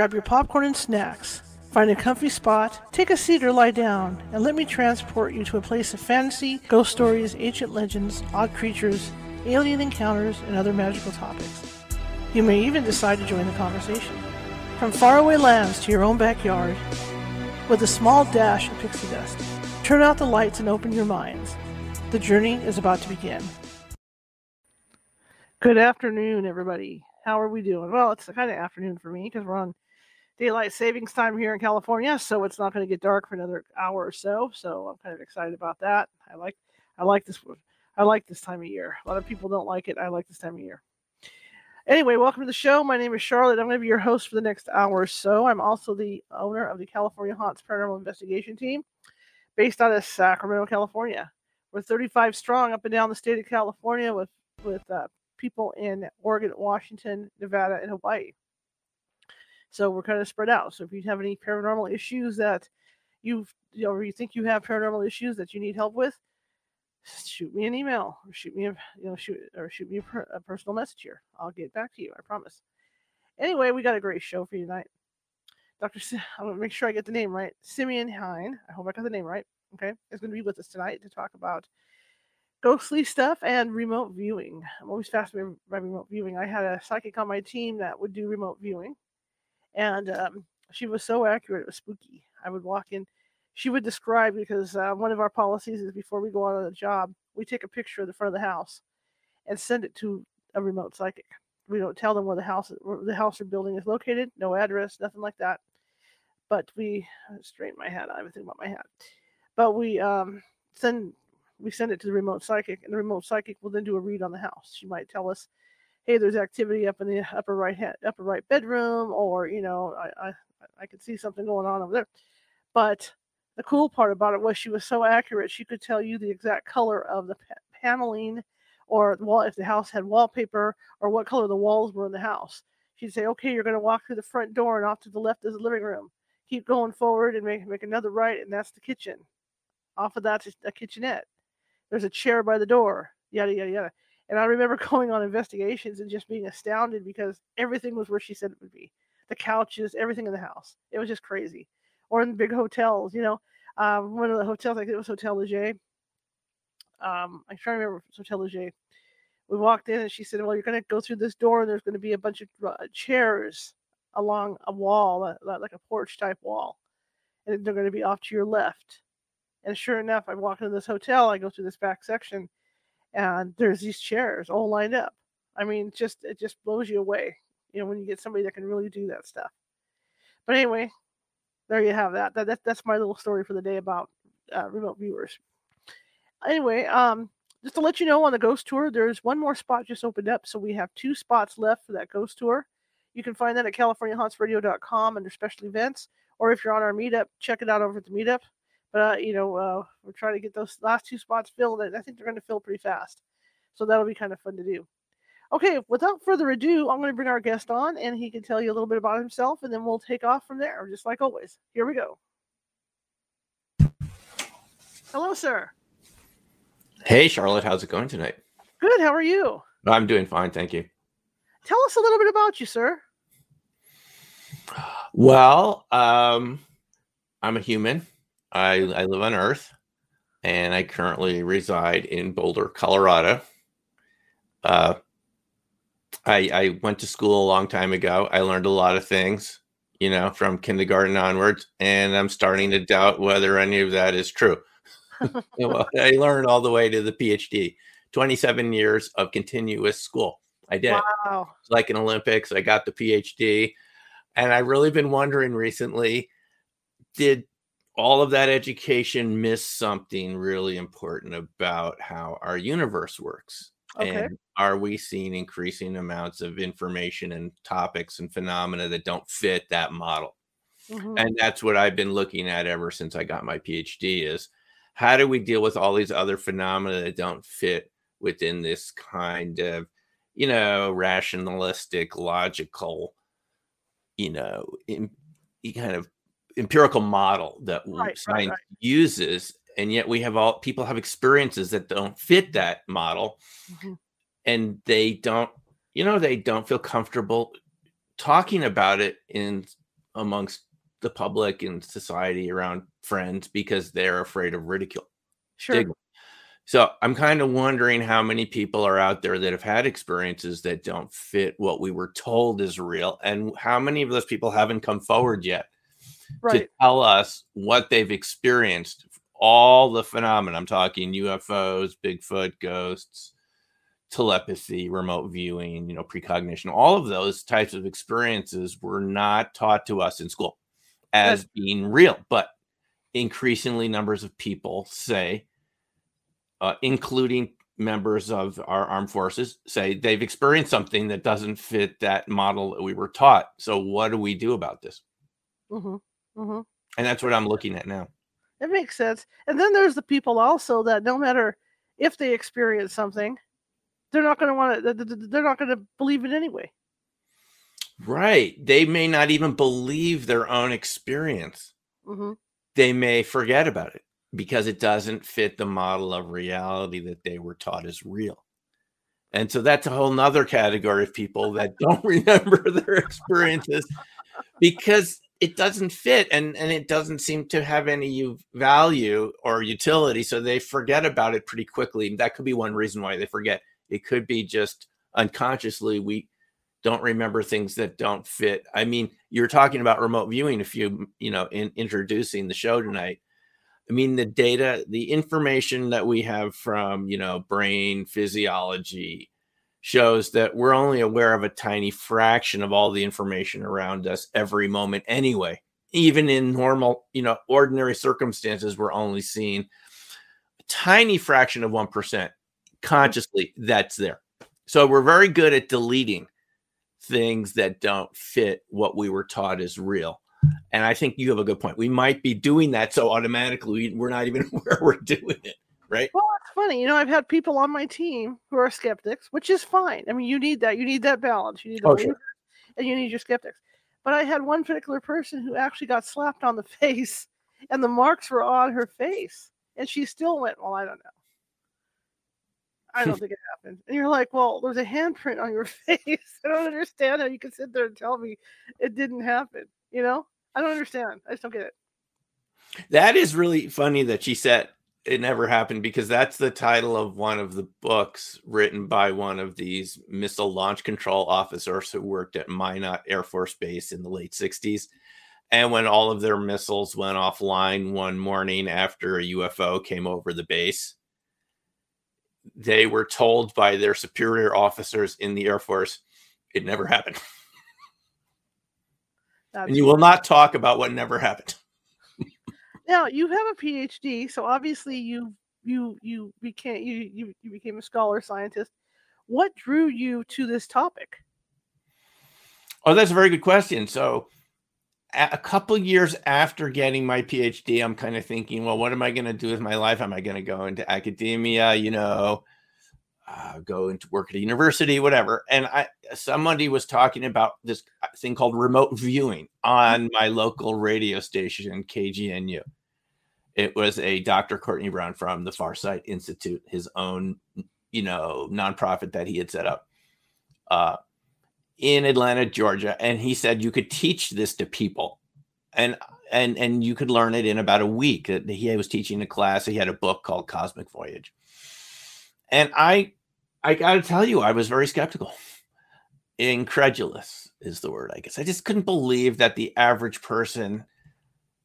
grab your popcorn and snacks. Find a comfy spot, take a seat or lie down, and let me transport you to a place of fantasy, ghost stories, ancient legends, odd creatures, alien encounters, and other magical topics. You may even decide to join the conversation. From faraway lands to your own backyard, with a small dash of pixie dust. Turn out the lights and open your minds. The journey is about to begin. Good afternoon, everybody. How are we doing? Well, it's kind of afternoon for me because we're on daylight savings time here in California, so it's not going to get dark for another hour or so. So I'm kind of excited about that. I like, I like this. I like this time of year. A lot of people don't like it. I like this time of year. Anyway, welcome to the show. My name is Charlotte. I'm going to be your host for the next hour or so. I'm also the owner of the California Haunts Paranormal Investigation Team, based out of Sacramento, California. We're 35 strong up and down the state of California with with uh, people in Oregon, Washington, Nevada, and Hawaii. So we're kind of spread out. So if you have any paranormal issues that you've you know, or you think you have paranormal issues that you need help with, shoot me an email or shoot me a you know shoot or shoot me a, per, a personal message here. I'll get back to you. I promise. Anyway, we got a great show for you tonight. Dr. I'm gonna make sure I get the name right. Simeon Hein. I hope I got the name right. Okay, is going to be with us tonight to talk about ghostly stuff and remote viewing. I'm always fascinated by remote viewing. I had a psychic on my team that would do remote viewing, and um, she was so accurate. It was spooky. I would walk in she would describe because uh, one of our policies is before we go out on a job, we take a picture of the front of the house and send it to a remote psychic. We don't tell them where the house where the house or building is located, no address, nothing like that. But we straighten my hat. I have a thing about my hat. But we um, send we send it to the remote psychic, and the remote psychic will then do a read on the house. She might tell us, "Hey, there's activity up in the upper right hand, upper right bedroom," or you know, I I I could see something going on over there. But the cool part about it was she was so accurate. She could tell you the exact color of the paneling or wall if the house had wallpaper or what color the walls were in the house. She'd say, "Okay, you're going to walk through the front door and off to the left is the living room. Keep going forward and make make another right, and that's the kitchen. Off of that's a kitchenette. There's a chair by the door. Yada yada yada." And I remember going on investigations and just being astounded because everything was where she said it would be. The couches, everything in the house. It was just crazy. Or in big hotels, you know, um, one of the hotels, I think it was Hotel Leger. Um, I'm trying to remember Hotel Leger. We walked in and she said, Well, you're going to go through this door and there's going to be a bunch of uh, chairs along a wall, like a porch type wall. And they're going to be off to your left. And sure enough, I walk into this hotel, I go through this back section, and there's these chairs all lined up. I mean, just it just blows you away, you know, when you get somebody that can really do that stuff. But anyway, there you have that. that, that that's my little story for the day about uh, remote viewers. Anyway, um, just to let you know on the ghost tour, there's one more spot just opened up, so we have two spots left for that ghost tour. You can find that at CaliforniaHauntsRadio.com under special events, or if you're on our meetup, check it out over at the meetup. But uh, you know, uh, we're trying to get those last two spots filled, and I think they're going to fill pretty fast. So that'll be kind of fun to do. Okay, without further ado, I'm going to bring our guest on and he can tell you a little bit about himself and then we'll take off from there, just like always. Here we go. Hello, sir. Hey, Charlotte. How's it going tonight? Good. How are you? I'm doing fine. Thank you. Tell us a little bit about you, sir. Well, um, I'm a human. I, I live on Earth and I currently reside in Boulder, Colorado. Uh, I, I went to school a long time ago. I learned a lot of things, you know, from kindergarten onwards, and I'm starting to doubt whether any of that is true. well, I learned all the way to the PhD, 27 years of continuous school. I did wow. it. like an Olympics. I got the PhD, and I've really been wondering recently, did all of that education missed something really important about how our universe works? Okay. And are we seeing increasing amounts of information and topics and phenomena that don't fit that model? Mm-hmm. And that's what I've been looking at ever since I got my PhD is how do we deal with all these other phenomena that don't fit within this kind of, you know, rationalistic, logical, you know, in, kind of empirical model that right, science right, right. uses and yet we have all people have experiences that don't fit that model mm-hmm. and they don't you know they don't feel comfortable talking about it in amongst the public and society around friends because they're afraid of ridicule. Sure. So I'm kind of wondering how many people are out there that have had experiences that don't fit what we were told is real, and how many of those people haven't come forward yet Right. to tell us what they've experienced, all the phenomena. I'm talking UFOs, Bigfoot, ghosts, telepathy, remote viewing, you know, precognition. All of those types of experiences were not taught to us in school as being real, but increasingly numbers of people say, uh, including members of our armed forces, say they've experienced something that doesn't fit that model that we were taught. So what do we do about this? hmm hmm And that's what I'm looking at now. It makes sense. And then there's the people also that no matter if they experience something, they're not going to want to. They're not going to believe it anyway. Right. They may not even believe their own experience. hmm They may forget about it because it doesn't fit the model of reality that they were taught is real. And so that's a whole nother category of people that don't remember their experiences because it doesn't fit and, and it doesn't seem to have any value or utility. So they forget about it pretty quickly. That could be one reason why they forget. It could be just unconsciously we don't remember things that don't fit. I mean, you're talking about remote viewing if you, you know, in introducing the show tonight. I mean, the data, the information that we have from, you know, brain physiology shows that we're only aware of a tiny fraction of all the information around us every moment anyway. Even in normal, you know, ordinary circumstances, we're only seeing a tiny fraction of 1% consciously that's there. So we're very good at deleting things that don't fit what we were taught is real. And I think you have a good point. We might be doing that so automatically we're not even aware we're doing it, right? Well, it's funny. You know, I've had people on my team who are skeptics, which is fine. I mean, you need that. You need that balance. You need the Oh, sure. and you need your skeptics. But I had one particular person who actually got slapped on the face, and the marks were on her face, and she still went, "Well, I don't know. I don't think it happened." And you're like, "Well, there's a handprint on your face. I don't understand how you can sit there and tell me it didn't happen." You know, I don't understand. I just don't get it. That is really funny that she said it never happened because that's the title of one of the books written by one of these missile launch control officers who worked at Minot Air Force Base in the late 60s. And when all of their missiles went offline one morning after a UFO came over the base, they were told by their superior officers in the Air Force it never happened. And you will not talk about what never happened. Now you have a PhD, so obviously you you you became you you, you became a scholar scientist. What drew you to this topic? Oh, that's a very good question. So, a couple years after getting my PhD, I'm kind of thinking, well, what am I going to do with my life? Am I going to go into academia? You know, uh, go into work at a university, whatever. And I, somebody was talking about this thing called remote viewing on my local radio station, KGNU. It was a Dr. Courtney Brown from the Farsight Institute, his own, you know, nonprofit that he had set up. Uh, in Atlanta, Georgia, and he said you could teach this to people, and and and you could learn it in about a week. Uh, He was teaching a class. He had a book called Cosmic Voyage, and I I got to tell you, I was very skeptical, incredulous is the word. I guess I just couldn't believe that the average person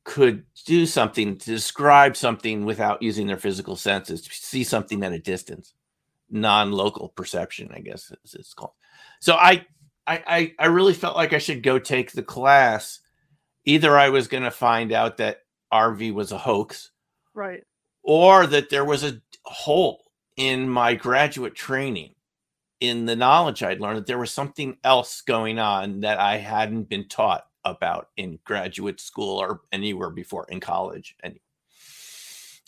could do something to describe something without using their physical senses to see something at a distance. Non-local perception i guess is it's called. So I, I i i really felt like i should go take the class. Either i was going to find out that rv was a hoax Right. or that there was a hole in my graduate training in the knowledge I'd learned that there was something else going on that I hadn't been taught about in graduate school or anywhere before in college. And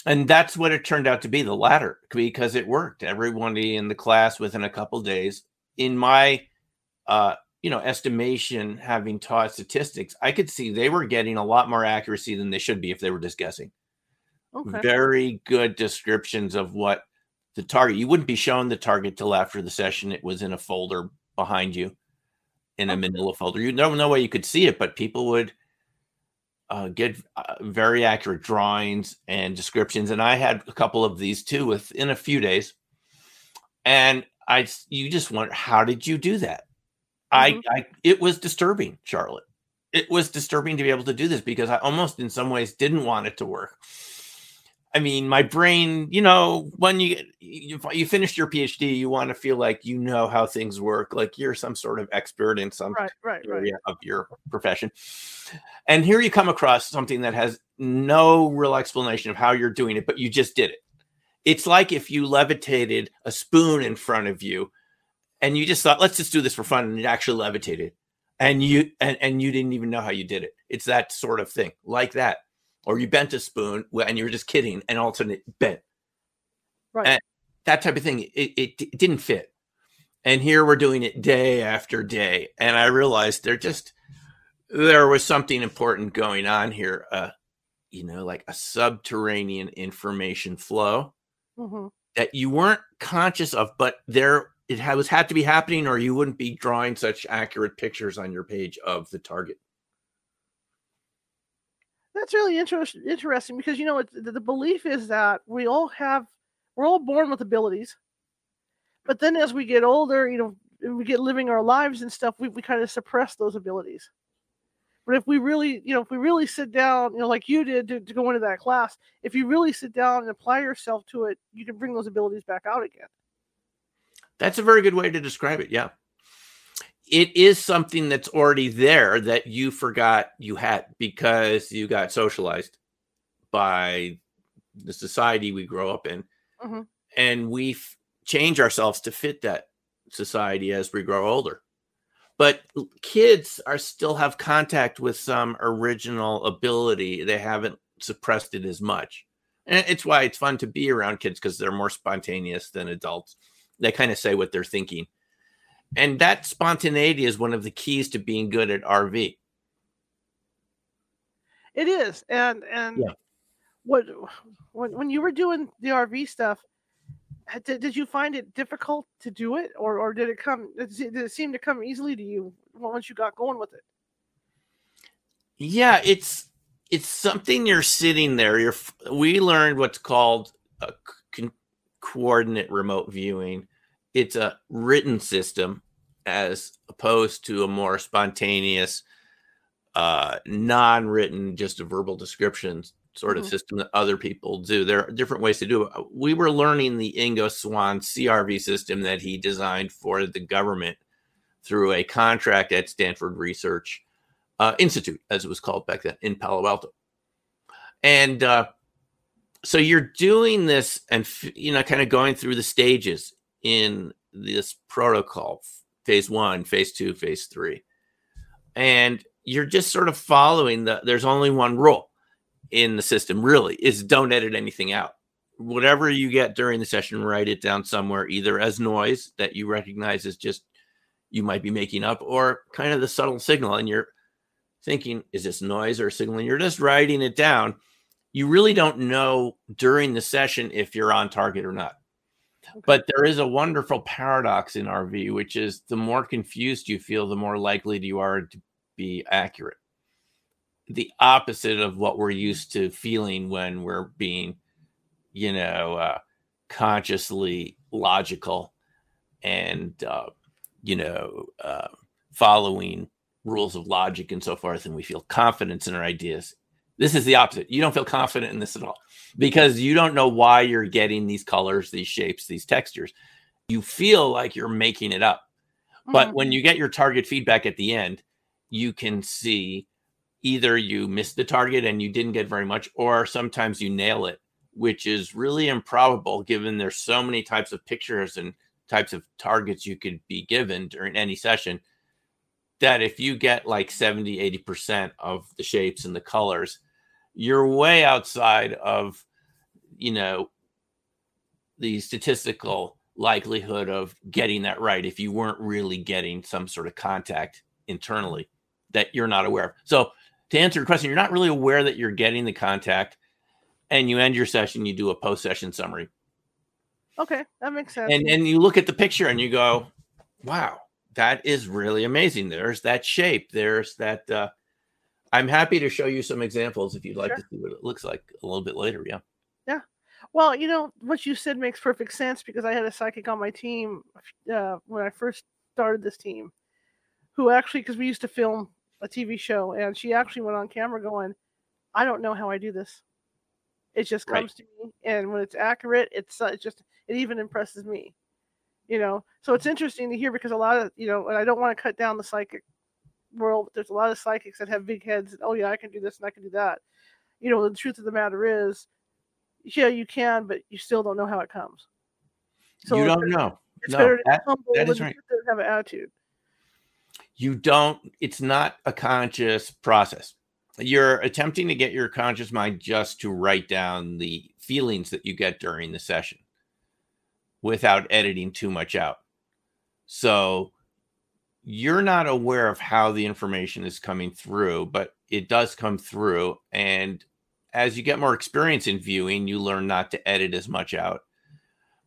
and that's what it turned out to be the latter because it worked. Everybody in the class within a couple days, in my uh, you know estimation, having taught statistics, I could see they were getting a lot more accuracy than they should be if they were just guessing Okay. very good descriptions of what the target you wouldn't be shown the target till after the session it was in a folder behind you in a manila folder you no no way you could see it but people would uh, get uh, very accurate drawings and descriptions. And I had a couple of these too within a few days. And I, you just wonder, how did you do that? Mm-hmm. I, I, it was disturbing, Charlotte. It was disturbing to be able to do this because I almost, in some ways, didn't want it to work. I mean, my brain, you know, when you you, you finished your PhD, you want to feel like you know how things work, like you're some sort of expert in some right, right, area right. of your profession. And here you come across something that has no real explanation of how you're doing it, but you just did it. It's like if you levitated a spoon in front of you and you just thought, let's just do this for fun, and it actually levitated. And you and, and you didn't even know how you did it. It's that sort of thing, like that or you bent a spoon and you were just kidding and all of a sudden it bent. Right. And that type of thing, it, it, it didn't fit. And here we're doing it day after day. And I realized there just, there was something important going on here. Uh, you know, like a subterranean information flow mm-hmm. that you weren't conscious of, but there it was had to be happening, or you wouldn't be drawing such accurate pictures on your page of the target. That's really interesting. Interesting because you know the, the belief is that we all have we're all born with abilities, but then as we get older, you know, we get living our lives and stuff, we, we kind of suppress those abilities. But if we really, you know, if we really sit down, you know, like you did to, to, go into that class, if you really sit down and apply yourself to it, you can bring those abilities back out again. That's a very good way to describe it. Yeah it is something that's already there that you forgot you had because you got socialized by the society we grow up in mm-hmm. and we f- change ourselves to fit that society as we grow older but kids are still have contact with some original ability they haven't suppressed it as much and it's why it's fun to be around kids because they're more spontaneous than adults they kind of say what they're thinking and that spontaneity is one of the keys to being good at RV. It is. And and yeah. What when when you were doing the RV stuff, did, did you find it difficult to do it or or did it come did it seem to come easily to you once you got going with it? Yeah, it's it's something you're sitting there. You're we learned what's called a coordinate remote viewing it's a written system as opposed to a more spontaneous uh, non-written just a verbal description sort of mm-hmm. system that other people do there are different ways to do it we were learning the Ingo Swann crv system that he designed for the government through a contract at stanford research uh, institute as it was called back then in palo alto and uh, so you're doing this and you know kind of going through the stages in this protocol phase one, phase two, phase three. And you're just sort of following the, there's only one rule in the system, really, is don't edit anything out. Whatever you get during the session, write it down somewhere, either as noise that you recognize as just you might be making up, or kind of the subtle signal. And you're thinking, is this noise or a signal? And you're just writing it down. You really don't know during the session if you're on target or not. But there is a wonderful paradox in RV, which is the more confused you feel, the more likely you are to be accurate. The opposite of what we're used to feeling when we're being, you know, uh, consciously logical and, uh, you know, uh, following rules of logic and so forth, and we feel confidence in our ideas. This is the opposite. You don't feel confident in this at all because you don't know why you're getting these colors, these shapes, these textures. You feel like you're making it up. Mm-hmm. But when you get your target feedback at the end, you can see either you missed the target and you didn't get very much, or sometimes you nail it, which is really improbable given there's so many types of pictures and types of targets you could be given during any session that if you get like 70 80% of the shapes and the colors you're way outside of you know the statistical likelihood of getting that right if you weren't really getting some sort of contact internally that you're not aware of. So to answer your question you're not really aware that you're getting the contact and you end your session you do a post session summary okay that makes sense and and you look at the picture and you go wow that is really amazing there's that shape there's that uh I'm happy to show you some examples if you'd like Sure. to see what it looks like a little bit later. Yeah. Yeah. Well, you know what you said makes perfect sense because I had a psychic on my team uh, when I first started this team, who actually because we used to film a TV show, and she actually went on camera going, "I don't know how I do this. It just Right. comes to me, and when it's accurate, it's uh, it just it even impresses me." You know, so it's interesting to hear because a lot of you know, and I don't want to cut down the psychic world. But there's a lot of psychics that have big heads. And, oh yeah, I can do this and I can do that. You know, the truth of the matter is, yeah, you can, but you still don't know how it comes. So you don't better- know. It's No, better to be humble that is right. sit there and have an attitude. You don't, it's not a conscious process. You're attempting to get your conscious mind just to write down the feelings that you get during the session without editing too much out. So you're not aware of how the information is coming through, but it does come through. And as you get more experience in viewing, you learn not to edit as much out.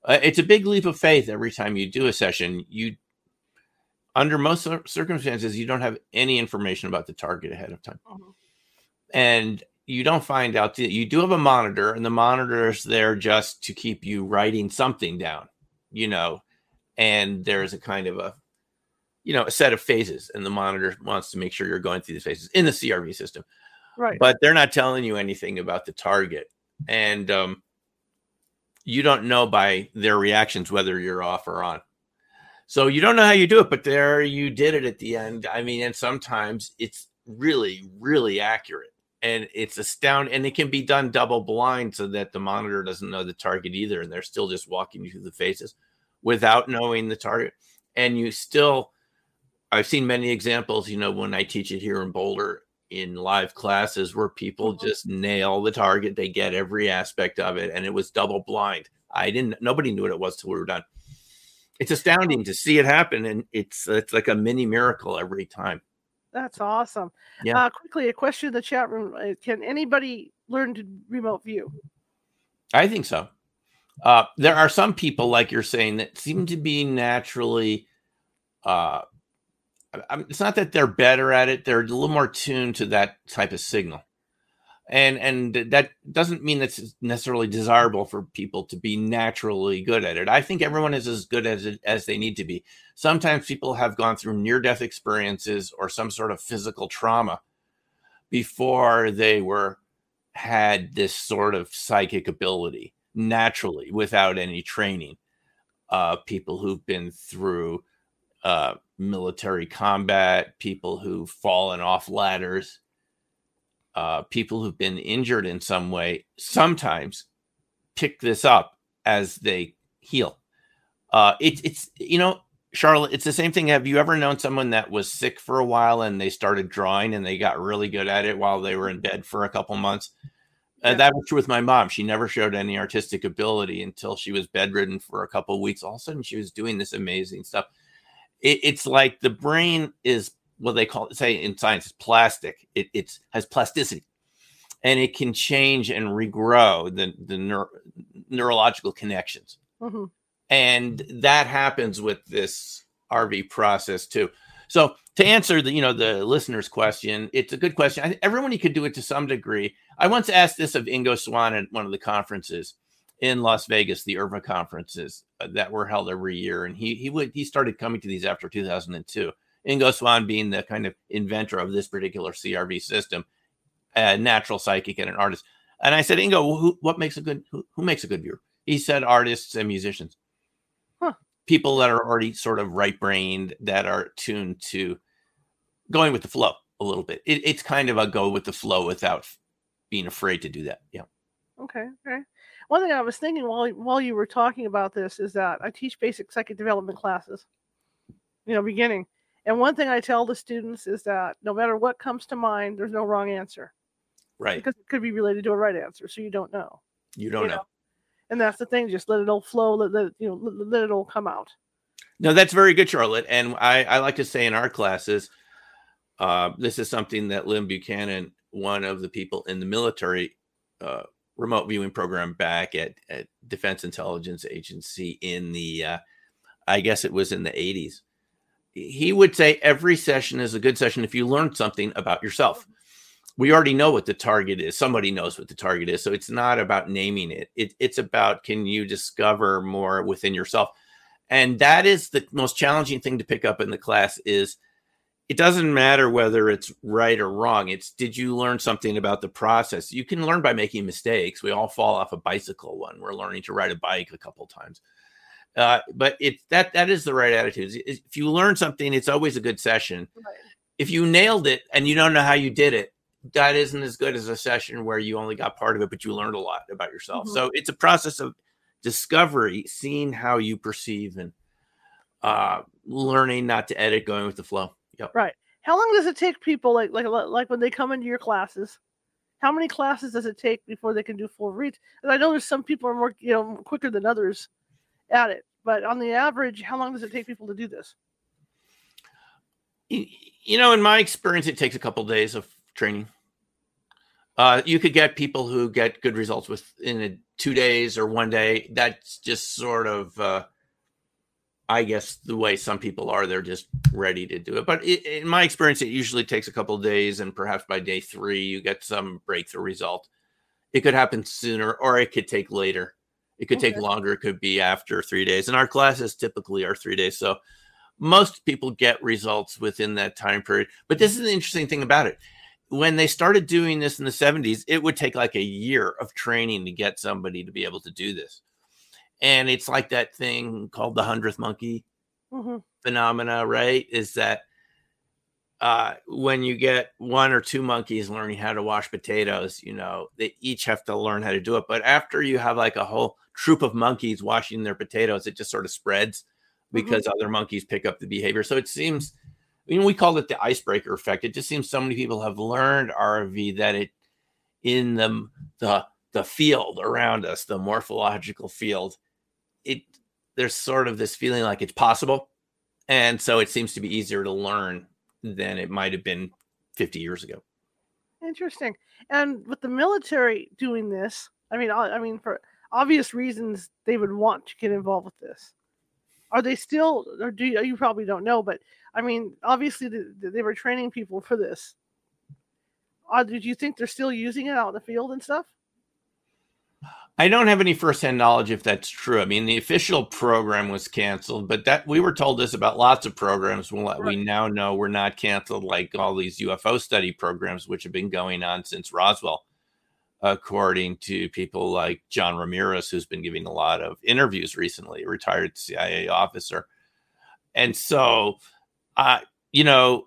Uh, it's a big leap of faith every time you do a session. You, under most circumstances, you don't have any information about the target ahead of time. Mhm. and you don't find out that you do have a monitor and the monitor is there just to keep you writing something down you know? And there's a kind of a you know a set of phases and the monitor wants to make sure you're going through these phases in the crv system. Right. but they're not telling you anything about the target. And um, you don't know by their reactions whether you're off or on so you don't know how you do it but there you did it at the end. I mean and sometimes it's really really accurate and it's astounding and it can be done double blind so that the monitor doesn't know the target either and they're still just walking you through the faces without knowing the target. And you still i've seen many examples you know when i teach it here in boulder in live classes where people Mhm. just nail the target they get every aspect of it and it was double blind. I didn't nobody knew what it was till we were done it's astounding to see it happen and it's it's like a mini miracle every time That's awesome. Yeah. Uh, quickly, a question in the chat room: uh, Can anybody learn to remote view? I think so. Uh, there are some people, like you're saying, that seem to be naturally. Uh, it's not that they're better at it; they're a little more tuned to that type of signal, and and that doesn't mean it's necessarily desirable for people to be naturally good at it. I think everyone is as good as as they need to be. Sometimes people have gone through near-death experiences or some sort of physical trauma before they were had this sort of psychic ability naturally without any training. Uh, people who've been through uh, military combat, people who've fallen off ladders, uh, people who've been injured in some way, sometimes pick this up as they heal. Uh, it's it's you know, Charlotte, it's the same thing. Have you ever known someone that was sick for a while and they started drawing and they got really good at it while they were in bed for a couple months? Uh, that was true with my mom. She never showed any artistic ability until she was bedridden for a couple of weeks. All of a sudden, she was doing this amazing stuff. It, it's like the brain is what they call say in science is plastic. It it's has plasticity, and it can change and regrow the the neur- neurological connections hmm and that happens with this RV process too. So to answer the you know the listener's question, it's a good question. I everyone could do it to some degree. I once asked this of Ingo Swann at one of the conferences in Las Vegas, the IRVA conferences uh, that were held every year, and he he would he started coming to these after 2002. Ingo Swann being the kind of inventor of this particular CRV system, a natural psychic and an artist. And I said, Ingo, who, what makes a good who, who makes a good viewer? He said artists and musicians huh. people that are already sort of right brained that are tuned to going with the flow a little bit. It, it's kind of a go with the flow without being afraid to do that. Yeah. Okay. Okay. One thing I was thinking while while you were talking about this is that I teach basic psychic development classes. You know, beginning. And one thing I tell the students is that no matter what comes to mind, there's no wrong answer Right. because it could be related to a right answer, so you don't know. You don't you know. know. And that's the thing. Just let it all flow. Let, let you know. Let, let it all come out. No, that's very good, Charlotte. And I, I like to say in our classes, uh, this is something that Lynn Buchanan, one of the people in the military uh, remote viewing program back at, at Defense Intelligence Agency in the, uh, I guess it was in the 80s. He would say every session is a good session if you learn something about yourself. we already know what the target is. Somebody knows what the target is. So it's not about naming it. it. It's about can you discover more within yourself? And that is the most challenging thing to pick up in the class is it doesn't matter whether it's right or wrong. It's did you learn something about the process? You can learn by making mistakes. We all fall off a bicycle when we're learning to ride a bike a couple times. Uh, but it that that is the right attitude. If you learn something, it's always a good session. Right. If you nailed it and you don't know how you did it, that isn't as good as a session where you only got part of it, but you learned a lot about yourself. Mm-hmm. So it's a process of discovery, seeing how you perceive and uh, learning not to edit, going with the flow. Yep. Right. How long does it take people like like like when they come into your classes? How many classes does it take before they can do full reads? And I know there's some people are more you know quicker than others at it, but on the average, how long does it take people to do this? You know, in my experience, it takes a couple days of training. Uh, you could get people who get good results within two days or one day. That's just sort of, uh, I guess, the way some people are. They're just ready to do it. But it, in my experience, it usually takes a couple days, and perhaps by day three, you get some breakthrough result. It could happen sooner, or it could take later. It could okay. take longer. It could be after three days. And our classes typically are three days. So most people get results within that time period. But this is the interesting thing about it when they started doing this in the 70s, it would take like a year of training to get somebody to be able to do this. And it's like that thing called the hundredth monkey mm-hmm. phenomena, right? Is that uh, when you get one or two monkeys learning how to wash potatoes, you know, they each have to learn how to do it. But after you have like a whole troop of monkeys washing their potatoes, it just sort of spreads mm-hmm. because mm-hmm. other monkeys pick up the behavior. So it seems you know, we called it the icebreaker effect. It just seems so many people have learned RV that it in the the the field around us, the morphological field, it there's sort of this feeling like it's possible. And so it seems to be easier to learn than it might have been 50 years ago. Interesting. And with the military doing this, I mean, I mean, for obvious reasons, they would want to get involved with this. Are they still, or do you, you probably don't know, but I mean, obviously they, they were training people for this. Uh, did you think they're still using it out in the field and stuff? I don't have any firsthand knowledge if that's true. I mean, the official program was canceled, but that we were told this about lots of programs. We, right. we now know we're not canceled, like all these UFO study programs, which have been going on since Roswell, according to people like John Ramirez, who's been giving a lot of interviews recently, retired CIA officer. And so uh, you know,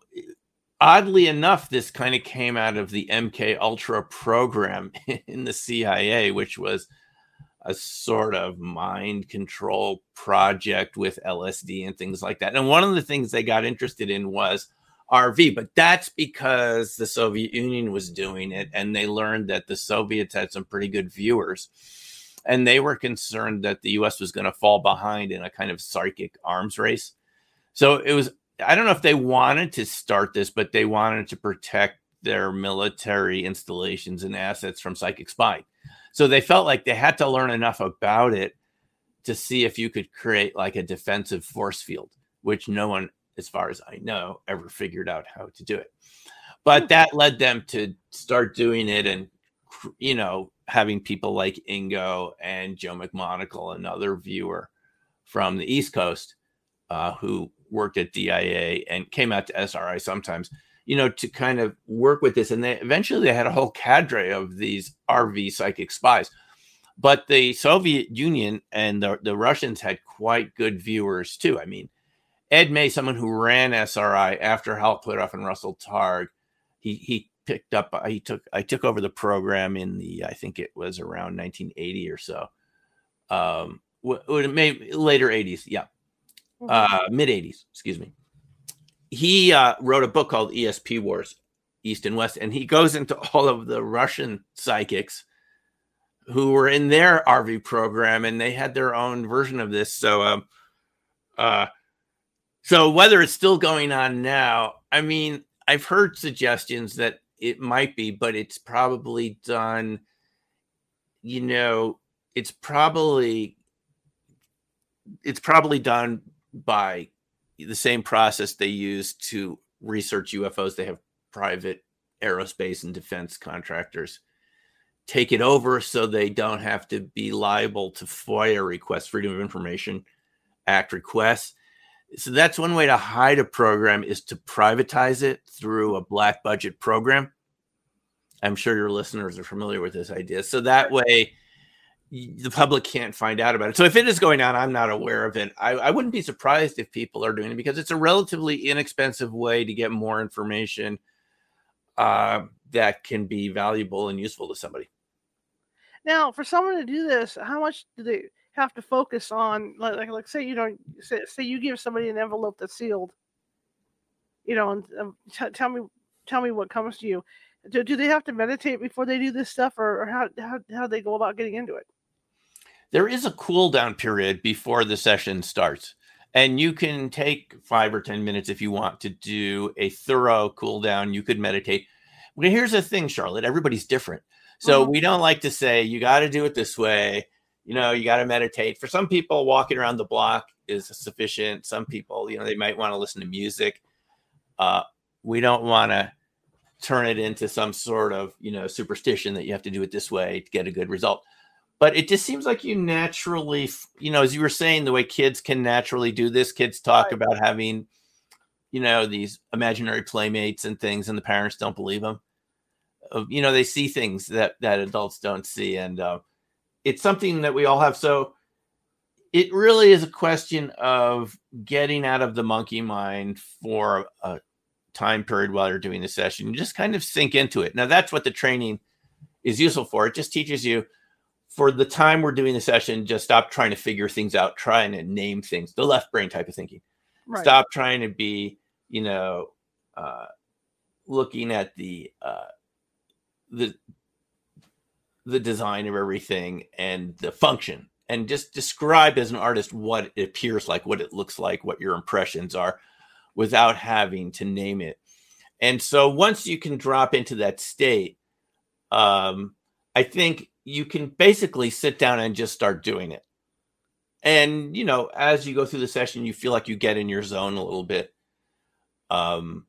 oddly enough, this kind of came out of the MK Ultra program in the CIA, which was a sort of mind control project with LSD and things like that. And one of the things they got interested in was RV, but that's because the Soviet Union was doing it and they learned that the Soviets had some pretty good viewers. And they were concerned that the US was going to fall behind in a kind of psychic arms race. So it was I don't know if they wanted to start this, but they wanted to protect their military installations and assets from psychic spying. So they felt like they had to learn enough about it to see if you could create like a defensive force field, which no one, as far as I know, ever figured out how to do it. But hmm. that led them to start doing it and, you know, having people like Ingo and Joe McMoneagle, another viewer from the East Coast, uh, who worked at DIA and came out to SRI sometimes, you know, to kind of work with this. And they eventually they had a whole cadre of these RV psychic spies. But the Soviet Union and the, the Russians had quite good viewers too. I mean, Ed May, someone who ran SRI after Hal Puthoff and Russell Targ, he he picked up he took I took over the program in the I think it was around 1980 or so. Um, it may later 80s, yeah uh, mid 80s, excuse me. He uh, wrote a book called ESP Wars, East and West, and he goes into all of the Russian psychics who were in their RV program, and they had their own version of this. So, um, uh, so whether it's still going on now, I mean, I've heard suggestions that it might be, but it's probably done. You know, it's probably it's probably done by the same process they use to research UFOs. They have private aerospace and defense contractors take it over so they don't have to be liable to FOIA requests, Freedom of Information Act requests. So that's one way to hide a program is to privatize it through a black budget program. I'm sure your listeners are familiar with this idea. So that way the public can't find out about it. So if it is going on, I'm not aware of it. I, I, wouldn't be surprised if people are doing it because it's a relatively inexpensive way to get more information uh, that can be valuable and useful to somebody. Now, for someone to do this, how much do they have to focus on? Like, like, like say you know, say, say you give somebody an envelope that's sealed. You know, and um, t- tell me, tell me what comes to you. Do, do they have to meditate before they do this stuff, or, or how how how they go about getting into it? There is a cool down period before the session starts and you can take five or 10 minutes if you want to do a thorough cool down. You could meditate. Well, here's the thing, Charlotte everybody's different. So mm-hmm. we don't like to say, you got to do it this way. You know, you got to meditate. For some people, walking around the block is sufficient. Some people, you know, they might want to listen to music. Uh, we don't want to turn it into some sort of, you know, superstition that you have to do it this way to get a good result but it just seems like you naturally you know as you were saying the way kids can naturally do this kids talk right. about having you know these imaginary playmates and things and the parents don't believe them uh, you know they see things that that adults don't see and uh, it's something that we all have so it really is a question of getting out of the monkey mind for a time period while you're doing the session you just kind of sink into it now that's what the training is useful for it just teaches you for the time we're doing the session, just stop trying to figure things out, trying to name things, the left brain type of thinking. Right. Stop trying to be, you know, uh, looking at the uh, the the design of everything and the function, and just describe as an artist what it appears like, what it looks like, what your impressions are, without having to name it. And so once you can drop into that state, um, I think you can basically sit down and just start doing it. And you know, as you go through the session, you feel like you get in your zone a little bit. Um,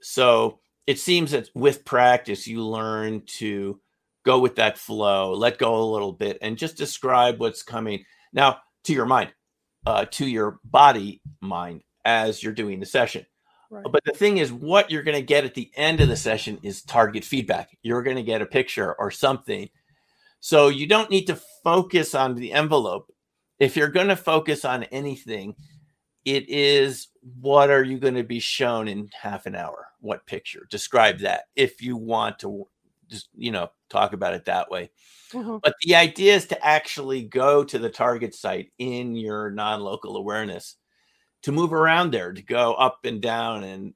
so it seems that with practice, you learn to go with that flow, let go a little bit, and just describe what's coming now to your mind, uh, to your body mind as you're doing the session. Right. But the thing is, what you're going to get at the end of the session is target feedback. You're going to get a picture or something so you don't need to focus on the envelope. If you're going to focus on anything, it is what are you going to be shown in half an hour? What picture? Describe that if you want to just, you know, talk about it that way. Mm-hmm. But the idea is to actually go to the target site in your non-local awareness, to move around there, to go up and down and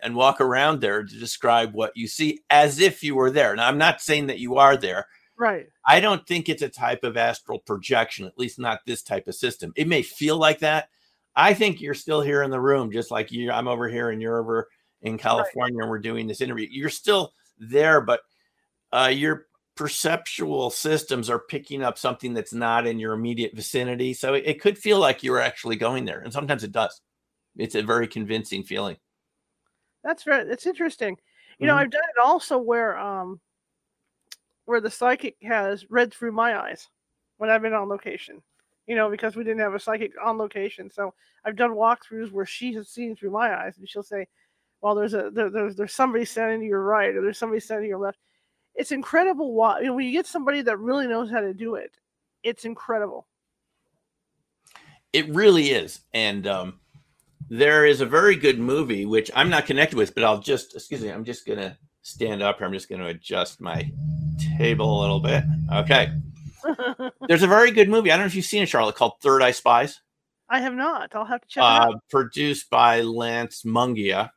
and walk around there to describe what you see as if you were there. Now, I'm not saying that you are there. Right. I don't think it's a type of astral projection, at least not this type of system. It may feel like that. I think you're still here in the room, just like you. I'm over here and you're over in California right. and we're doing this interview. You're still there, but uh, your perceptual systems are picking up something that's not in your immediate vicinity. So it, it could feel like you're actually going there. And sometimes it does. It's a very convincing feeling. That's right. It's interesting. You mm-hmm. know, I've done it also where um where the psychic has read through my eyes when I've been on location. You know, because we didn't have a psychic on location. So I've done walkthroughs where she has seen through my eyes, and she'll say, "Well, there's a there, there's there's somebody standing to your right, or there's somebody standing to your left." It's incredible. Why you know, when you get somebody that really knows how to do it, it's incredible. It really is, and um, there is a very good movie which I'm not connected with, but I'll just excuse me. I'm just gonna stand up here. I'm just gonna adjust my table a little bit. Okay. There's a very good movie. I don't know if you've seen it, Charlotte, called Third Eye Spies. I have not. I'll have to check uh, Produced by Lance Mungia,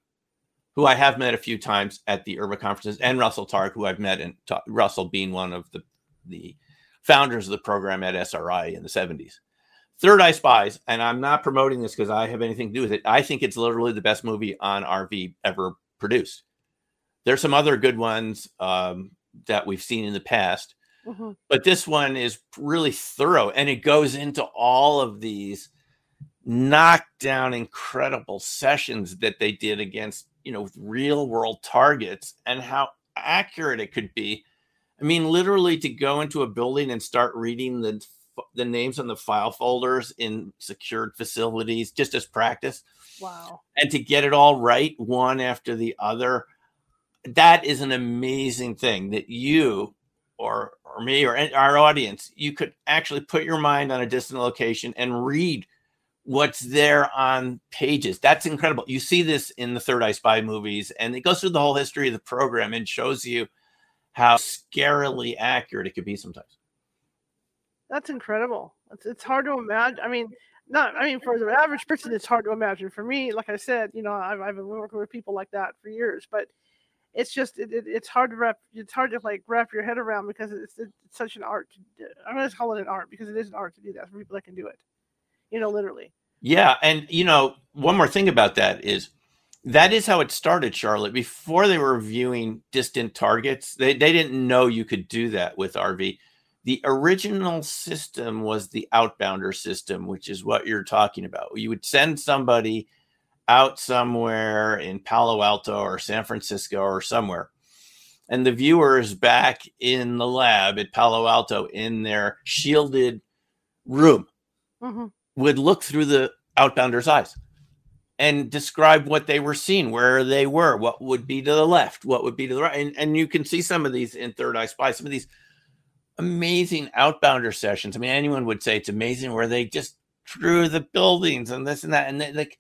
who I have met a few times at the IRVA conferences, and Russell Targ, who I've met, and Russell being one of the the founders of the program at SRI in the 70s. Third Eye Spies, and I'm not promoting this because I have anything to do with it. I think it's literally the best movie on RV ever produced. There's some other good ones. Um, that we've seen in the past. Mm-hmm. But this one is really thorough and it goes into all of these knockdown incredible sessions that they did against you know, with real world targets and how accurate it could be. I mean, literally to go into a building and start reading the the names on the file folders in secured facilities just as practice. Wow. And to get it all right one after the other. That is an amazing thing that you or or me or our audience, you could actually put your mind on a distant location and read what's there on pages. That's incredible. You see this in the Third Eye Spy movies, and it goes through the whole history of the program and shows you how scarily accurate it could be sometimes. That's incredible. It's, it's hard to imagine. I mean, not. I mean, for the average person, it's hard to imagine. For me, like I said, you know, I've, I've been working with people like that for years, but it's just it, it, it's hard to wrap it's hard to like wrap your head around because it's, it's such an art to, i'm going to call it an art because it is an art to do that for people that can do it you know literally yeah and you know one more thing about that is that is how it started charlotte before they were viewing distant targets they, they didn't know you could do that with rv the original system was the outbounder system which is what you're talking about you would send somebody out somewhere in Palo Alto or San Francisco or somewhere. And the viewers back in the lab at Palo Alto in their shielded room mm-hmm. Would look through the outbounder's eyes and describe what they were seeing, where they were, what would be to the left, what would be to the right. And, and you can see some of these in Third Eye Spy, some of these amazing outbounder sessions. I mean, anyone would say it's amazing where they just drew the buildings and this and that. And they, like,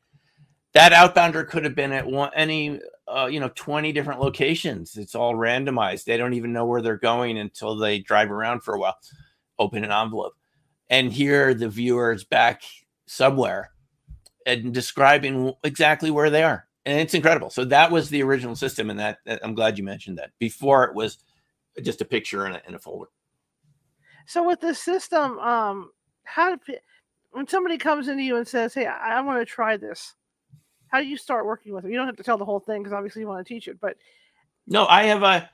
that outbounder could have been at one any uh, you know 20 different locations it's all randomized they don't even know where they're going until they drive around for a while open an envelope and here the viewers back somewhere and describing exactly where they are and it's incredible so that was the original system and that, that i'm glad you mentioned that before it was just a picture in a, in a folder so with this system um how do, when somebody comes into you and says hey i, I want to try this how do you start working with them? You don't have to tell the whole thing because obviously you want to teach it, but no, I have a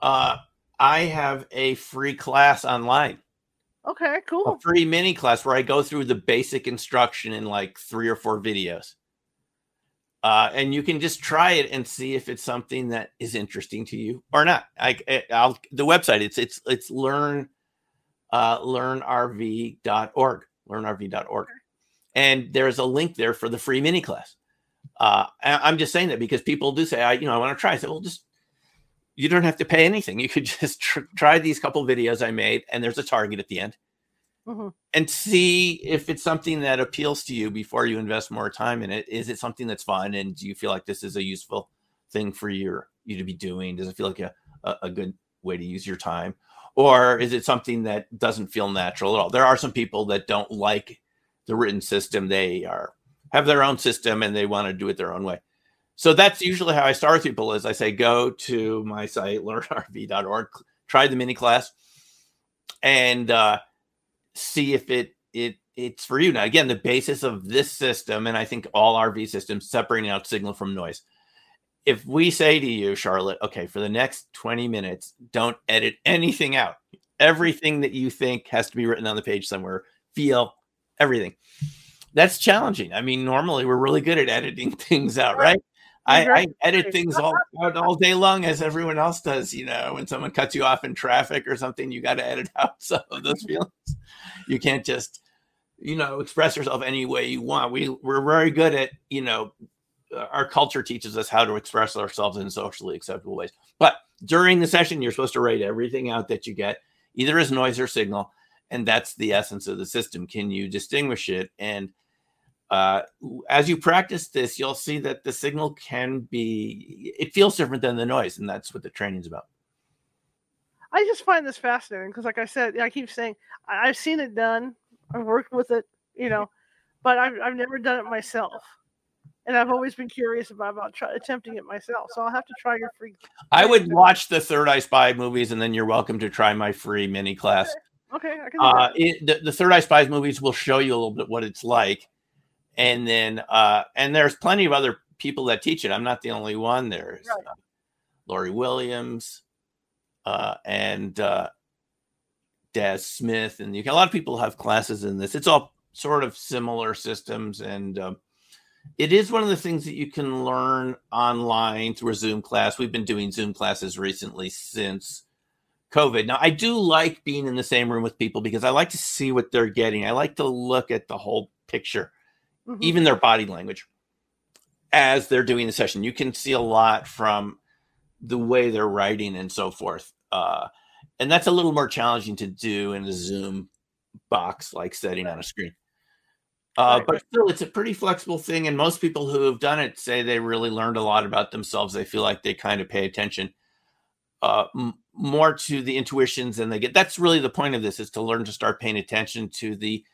uh, I have a free class online. Okay, cool. A free mini class where I go through the basic instruction in like three or four videos. Uh, and you can just try it and see if it's something that is interesting to you or not. I, will the website it's it's it's learn uh, learnrv.org learnrv.org, and there's a link there for the free mini class. Uh, I'm just saying that because people do say, I, you know, I want to try. I said, well, just you don't have to pay anything. You could just tr- try these couple videos I made, and there's a target at the end, mm-hmm. and see if it's something that appeals to you before you invest more time in it. Is it something that's fun, and do you feel like this is a useful thing for you you to be doing? Does it feel like a, a, a good way to use your time, or is it something that doesn't feel natural at all? There are some people that don't like the written system. They are have their own system and they want to do it their own way. So that's usually how I start with people is I say, go to my site, learnrv.org, try the mini class and uh, see if it, it, it's for you. Now, again, the basis of this system, and I think all RV systems separating out signal from noise. If we say to you, Charlotte, okay, for the next 20 minutes, don't edit anything out. Everything that you think has to be written on the page somewhere, feel everything that's challenging. I mean, normally we're really good at editing things out, right? I, I, edit things all all day long as everyone else does. You know, when someone cuts you off in traffic or something, you got to edit out some of those feelings. You can't just, you know, express yourself any way you want. We we're very good at, you know, uh, our culture teaches us how to express ourselves in socially acceptable ways. But during the session, you're supposed to write everything out that you get, either as noise or signal, and that's the essence of the system. Can you distinguish it and uh, as you practice this, you'll see that the signal can be, it feels different than the noise. And that's what the training is about. I just find this fascinating because, like I said, I keep saying I've seen it done. I've worked with it, you know, but I've, I've never done it myself. And I've always been curious about, about try, attempting it myself. So I'll have to try your free. I would watch the Third Eye Spy movies, and then you're welcome to try my free mini class. Okay, okay I can. Uh, it, the, the Third Eye Spies movies will show you a little bit what it's like and then uh, and there's plenty of other people that teach it. I'm not the only one. There's right. uh, Lori Williams uh, and uh, Daz Smith, and you can, a lot of people have classes in this. It's all sort of similar systems, and um, it is one of the things that you can learn online through a Zoom class. We've been doing Zoom classes recently since COVID. Now, I do like being in the same room with people because I like to see what they're getting. I like to look at the whole picture, mm-hmm. even their body language as they're doing the session. You can see a lot from the way they're writing and so forth. Uh, and that's a little more challenging to do in a Zoom box like setting on a screen. Uh, right. But still, it's a pretty flexible thing. And most people who have done it say they really learned a lot about themselves. They feel like they kind of pay attention uh, m- more to the intuitions and they get. That's really the point of this is to learn to start paying attention to the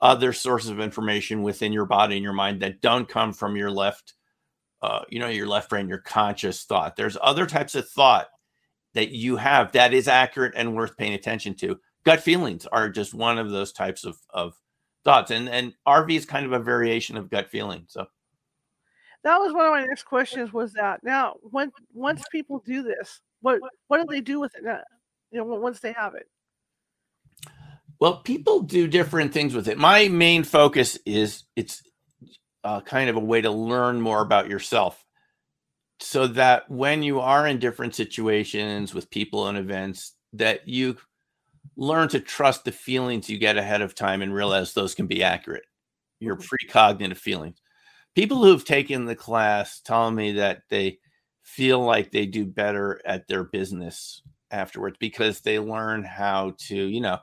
other sources of information within your body and your mind that don't come from your left, uh, you know, your left brain, your conscious thought. There's other types of thought that you have that is accurate and worth paying attention to. Gut feelings are just one of those types of, of thoughts. And and RV is kind of a variation of gut feeling. So that was one of my next questions. Was that now when once people do this, what what do they do with it? Now, you know, once they have it. Well, people do different things with it. My main focus is it's uh, kind of a way to learn more about yourself so that when you are in different situations with people and events that you learn to trust the feelings you get ahead of time and realize those can be accurate. Your precognitive feelings. People who've taken the class tell me that they feel like they do better at their business afterwards because they learn how to, you know,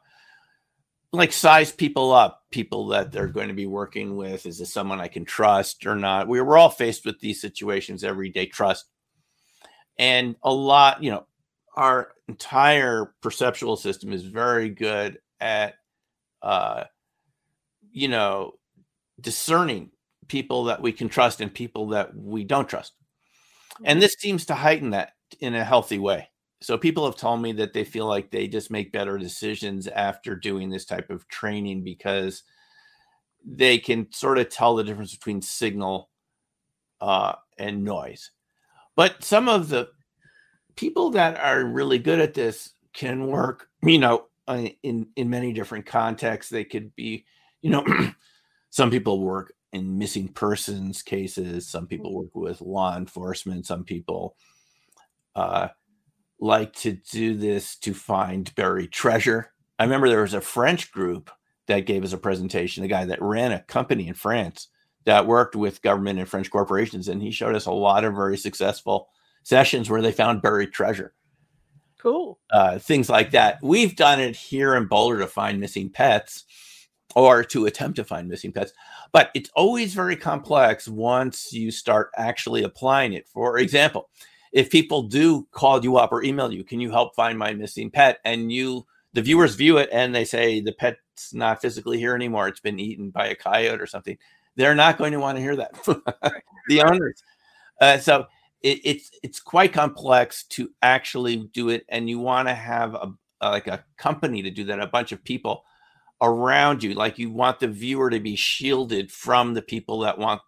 like size people up, people that they're going to be working with. Is this someone I can trust or not? We, we're all faced with these situations every day, trust. And a lot, you know, our entire perceptual system is very good at uh you know discerning people that we can trust and people that we don't trust and this seems to heighten that in a healthy way so people have told me that they feel like they just make better decisions after doing this type of training because they can sort of tell the difference between signal uh, and noise but some of the people that are really good at this can work, you know, uh, in in many different contexts. They could be, you know, some people work in missing persons cases. Some people mm-hmm. work with law enforcement. Some people uh, like to do this to find buried treasure. I remember there was a French group that gave us a presentation. The guy that ran a company in France that worked with government and French corporations, and he showed us a lot of very successful sessions where they found buried treasure. Cool. Uh, things like that. We've done it here in Boulder to find missing pets or to attempt to find missing pets. But it's always very complex once you start actually applying it. For example, if people do call you up or email you, can you help find my missing pet? And you, the viewers view it and they say the pet's not physically here anymore. It's been eaten by a coyote or something. They're not going to want to hear that. the owners. Uh, so it, it's it's quite complex to actually do it, and you want to have a, a like a company to do that, a bunch of people around you. Like you want the viewer to be shielded from the people that want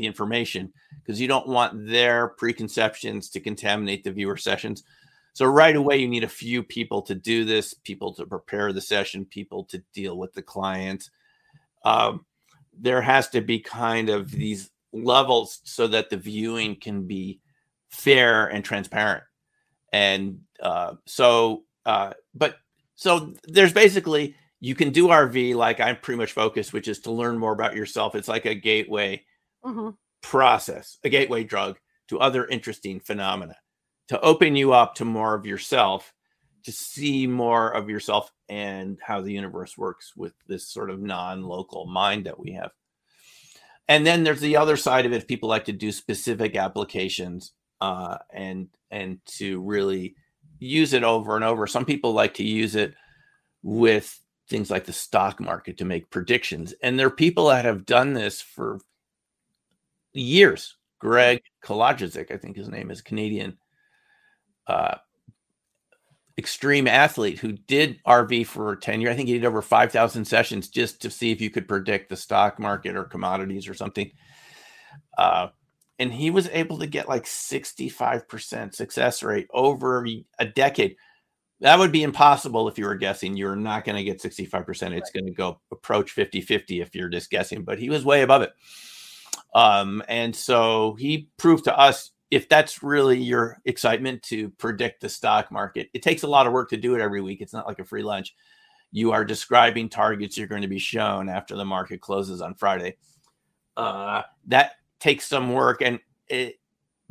the information because you don't want their preconceptions to contaminate the viewer sessions. So right away, you need a few people to do this, people to prepare the session, people to deal with the client. Um, there has to be kind of these levels so that the viewing can be fair and transparent. And uh, so, uh, but so there's basically you can do RV like I'm pretty much focused, which is to learn more about yourself. It's like a gateway mm-hmm. process, a gateway drug to other interesting phenomena to open you up to more of yourself, to see more of yourself and how the universe works with this sort of non local mind that we have. And then there's the other side of it. People like to do specific applications uh, and and to really use it over and over. Some people like to use it with things like the stock market to make predictions, and there are people that have done this for years. Greg Kolodziejzyk, I think his name is Canadian uh, extreme athlete who did RV for 10 years. I think he did over 5,000 sessions just to see if you could predict the stock market or commodities or something. Uh, and he was able to get like 65% success rate over a decade. That would be impossible if you were guessing. You're not going to get 65%. It's going to go approach 50 50 if you're just guessing, but he was way above it. Um, and so he proved to us if that's really your excitement to predict the stock market, it takes a lot of work to do it every week. It's not like a free lunch. You are describing targets you're going to be shown after the market closes on Friday. Uh, that takes some work, and it,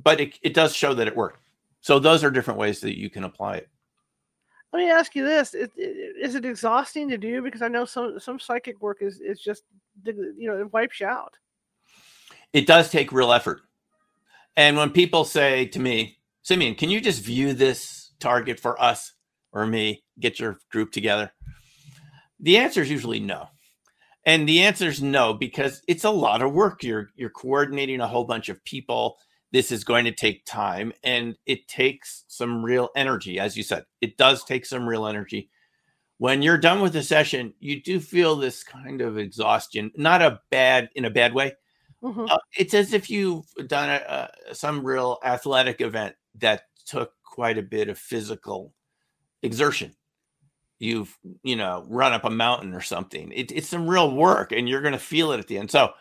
but it, it does show that it worked. So those are different ways that you can apply it. Let me ask you this: is, is it exhausting to do? Because I know some some psychic work is is just you know it wipes you out. It does take real effort and when people say to me, Simeon, can you just view this target for us or me, get your group together? The answer is usually no. And the answer is no because it's a lot of work. You're you're coordinating a whole bunch of people. This is going to take time and it takes some real energy as you said. It does take some real energy. When you're done with the session, you do feel this kind of exhaustion, not a bad in a bad way, Mm-hmm. Uh, it's as if you've done a, a, some real athletic event that took quite a bit of physical exertion. You've, you know, run up a mountain or something. It, it's some real work and you're going to feel it at the end. So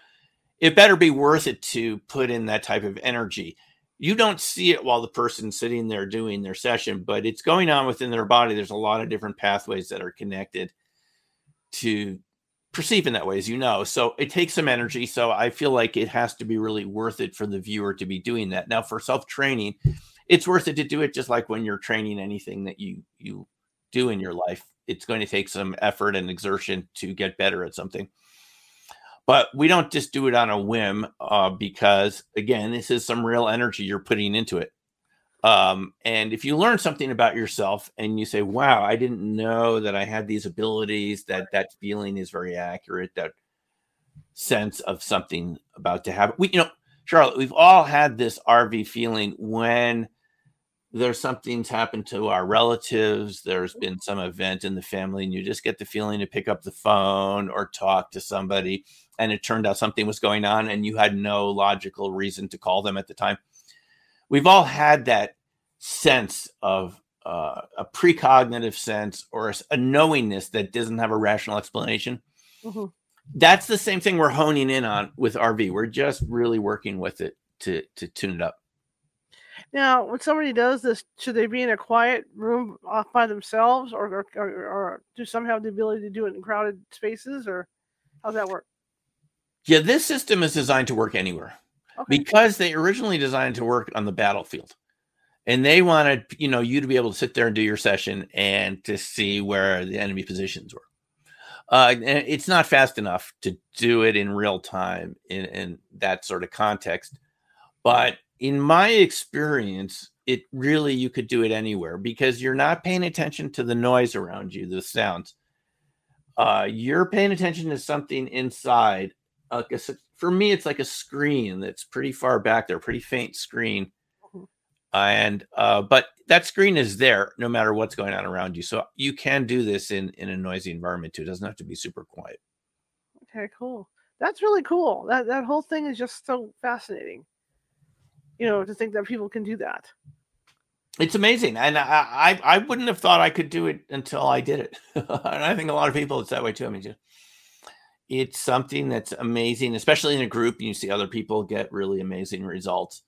it better be worth it to put in that type of energy. You don't see it while the person's sitting there doing their session, but it's going on within their body. There's a lot of different pathways that are connected to perceive in that way, as you know. So it takes some energy. So I feel like it has to be really worth it for the viewer to be doing that. Now, for self training, it's worth it to do it just like when you're training anything that you you do in your life. It's going to take some effort and exertion to get better at something. But we don't just do it on a whim uh, because, again, this is some real energy you're putting into it. Um, and if you learn something about yourself and you say, wow, I didn't know that I had these abilities, that that feeling is very accurate, that sense of something about to happen. We, you know, Charlotte, we've all had this RV feeling when there's something's happened to our relatives, there's been some event in the family, and you just get the feeling to pick up the phone or talk to somebody, and it turned out something was going on and you had no logical reason to call them at the time we've all had that sense of uh, a precognitive sense or a, a, knowingness that doesn't have a rational explanation. Mm-hmm. That's the same thing we're honing in on with RV. We're just really working with it to to tune it up. Now, when somebody does this, should they be in a quiet room off by themselves, or or, or, or do some have the ability to do it in crowded spaces, or how's that work? Yeah, this system is designed to work anywhere okay. because they originally designed to work on the battlefield. And they wanted you know you to be able to sit there and do your session and to see where the enemy positions were. Uh, and it's not fast enough to do it in real time in, in that sort of context. But in my experience it really you could do it anywhere because you're not paying attention to the noise around you the sounds. Uh, you're paying attention to something inside a, for me, it's like a screen that's pretty far back there, pretty faint screen. Mm-hmm. And uh, but that screen is there no matter what's going on around you. So you can do this in in a noisy environment too. It doesn't have to be super quiet. Okay, cool. That's really cool. That that whole thing is just so fascinating. You know, to think that people can do that. It's amazing, and I, I I wouldn't have thought I could do it until I did it. and I think a lot of people it's that way too. I mean, just it's something that's amazing, especially in a group. And you see other people get really amazing results.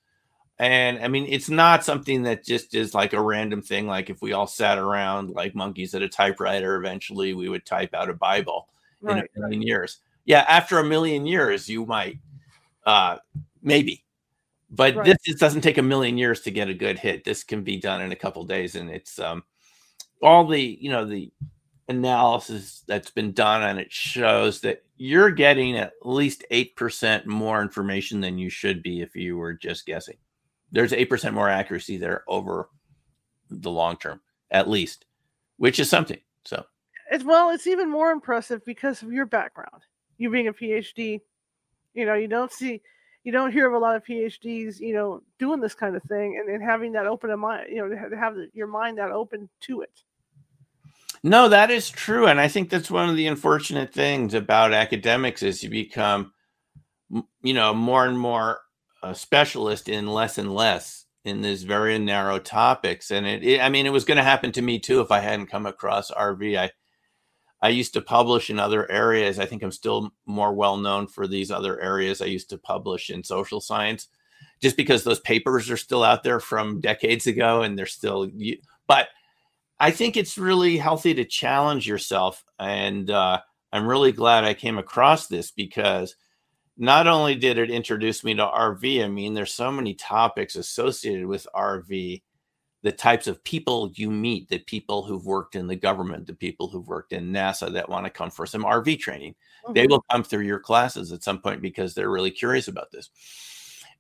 And I mean, it's not something that just is like a random thing. Like if we all sat around like monkeys at a typewriter, eventually we would type out a Bible right, in a million years. Yeah, after a million years, you might, uh, maybe, but right. this doesn't take a million years to get a good hit. This can be done in a couple days, and it's um, all the you know the analysis that's been done and it shows that you're getting at least 8% more information than you should be if you were just guessing. There's 8% more accuracy there over the long term, at least, which is something. So, as well, it's even more impressive because of your background. You being a PhD, you know, you don't see, you don't hear of a lot of PhDs, you know, doing this kind of thing and, and having that open mind, you know, to have your mind that open to it. No, that is true, and I think that's one of the unfortunate things about academics is you become, you know, more and more a specialist in less and less in these very narrow topics. And it, it I mean, it was going to happen to me too if I hadn't come across RV. I, I used to publish in other areas. I think I'm still more well known for these other areas. I used to publish in social science just because those papers are still out there from decades ago and they're still, but I think it's really healthy to challenge yourself. And uh, I'm really glad I came across this because not only did it introduce me to RV, I mean, there's so many topics associated with RV the types of people you meet, the people who've worked in the government, the people who've worked in NASA that want to come for some RV training. Mm-hmm. They will come through your classes at some point because they're really curious about this.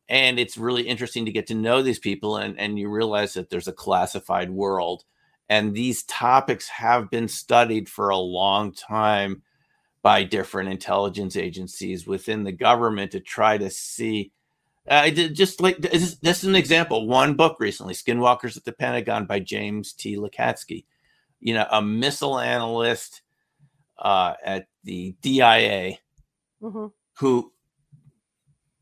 And it's really interesting to get to know these people and, and you realize that there's a classified world. And these topics have been studied for a long time by different intelligence agencies within the government to try to see I did just like this, this is an example. One book recently, Skinwalkers at the Pentagon by James T. Lacatski. You know, a missile analyst uh, at the DIA mm-hmm. who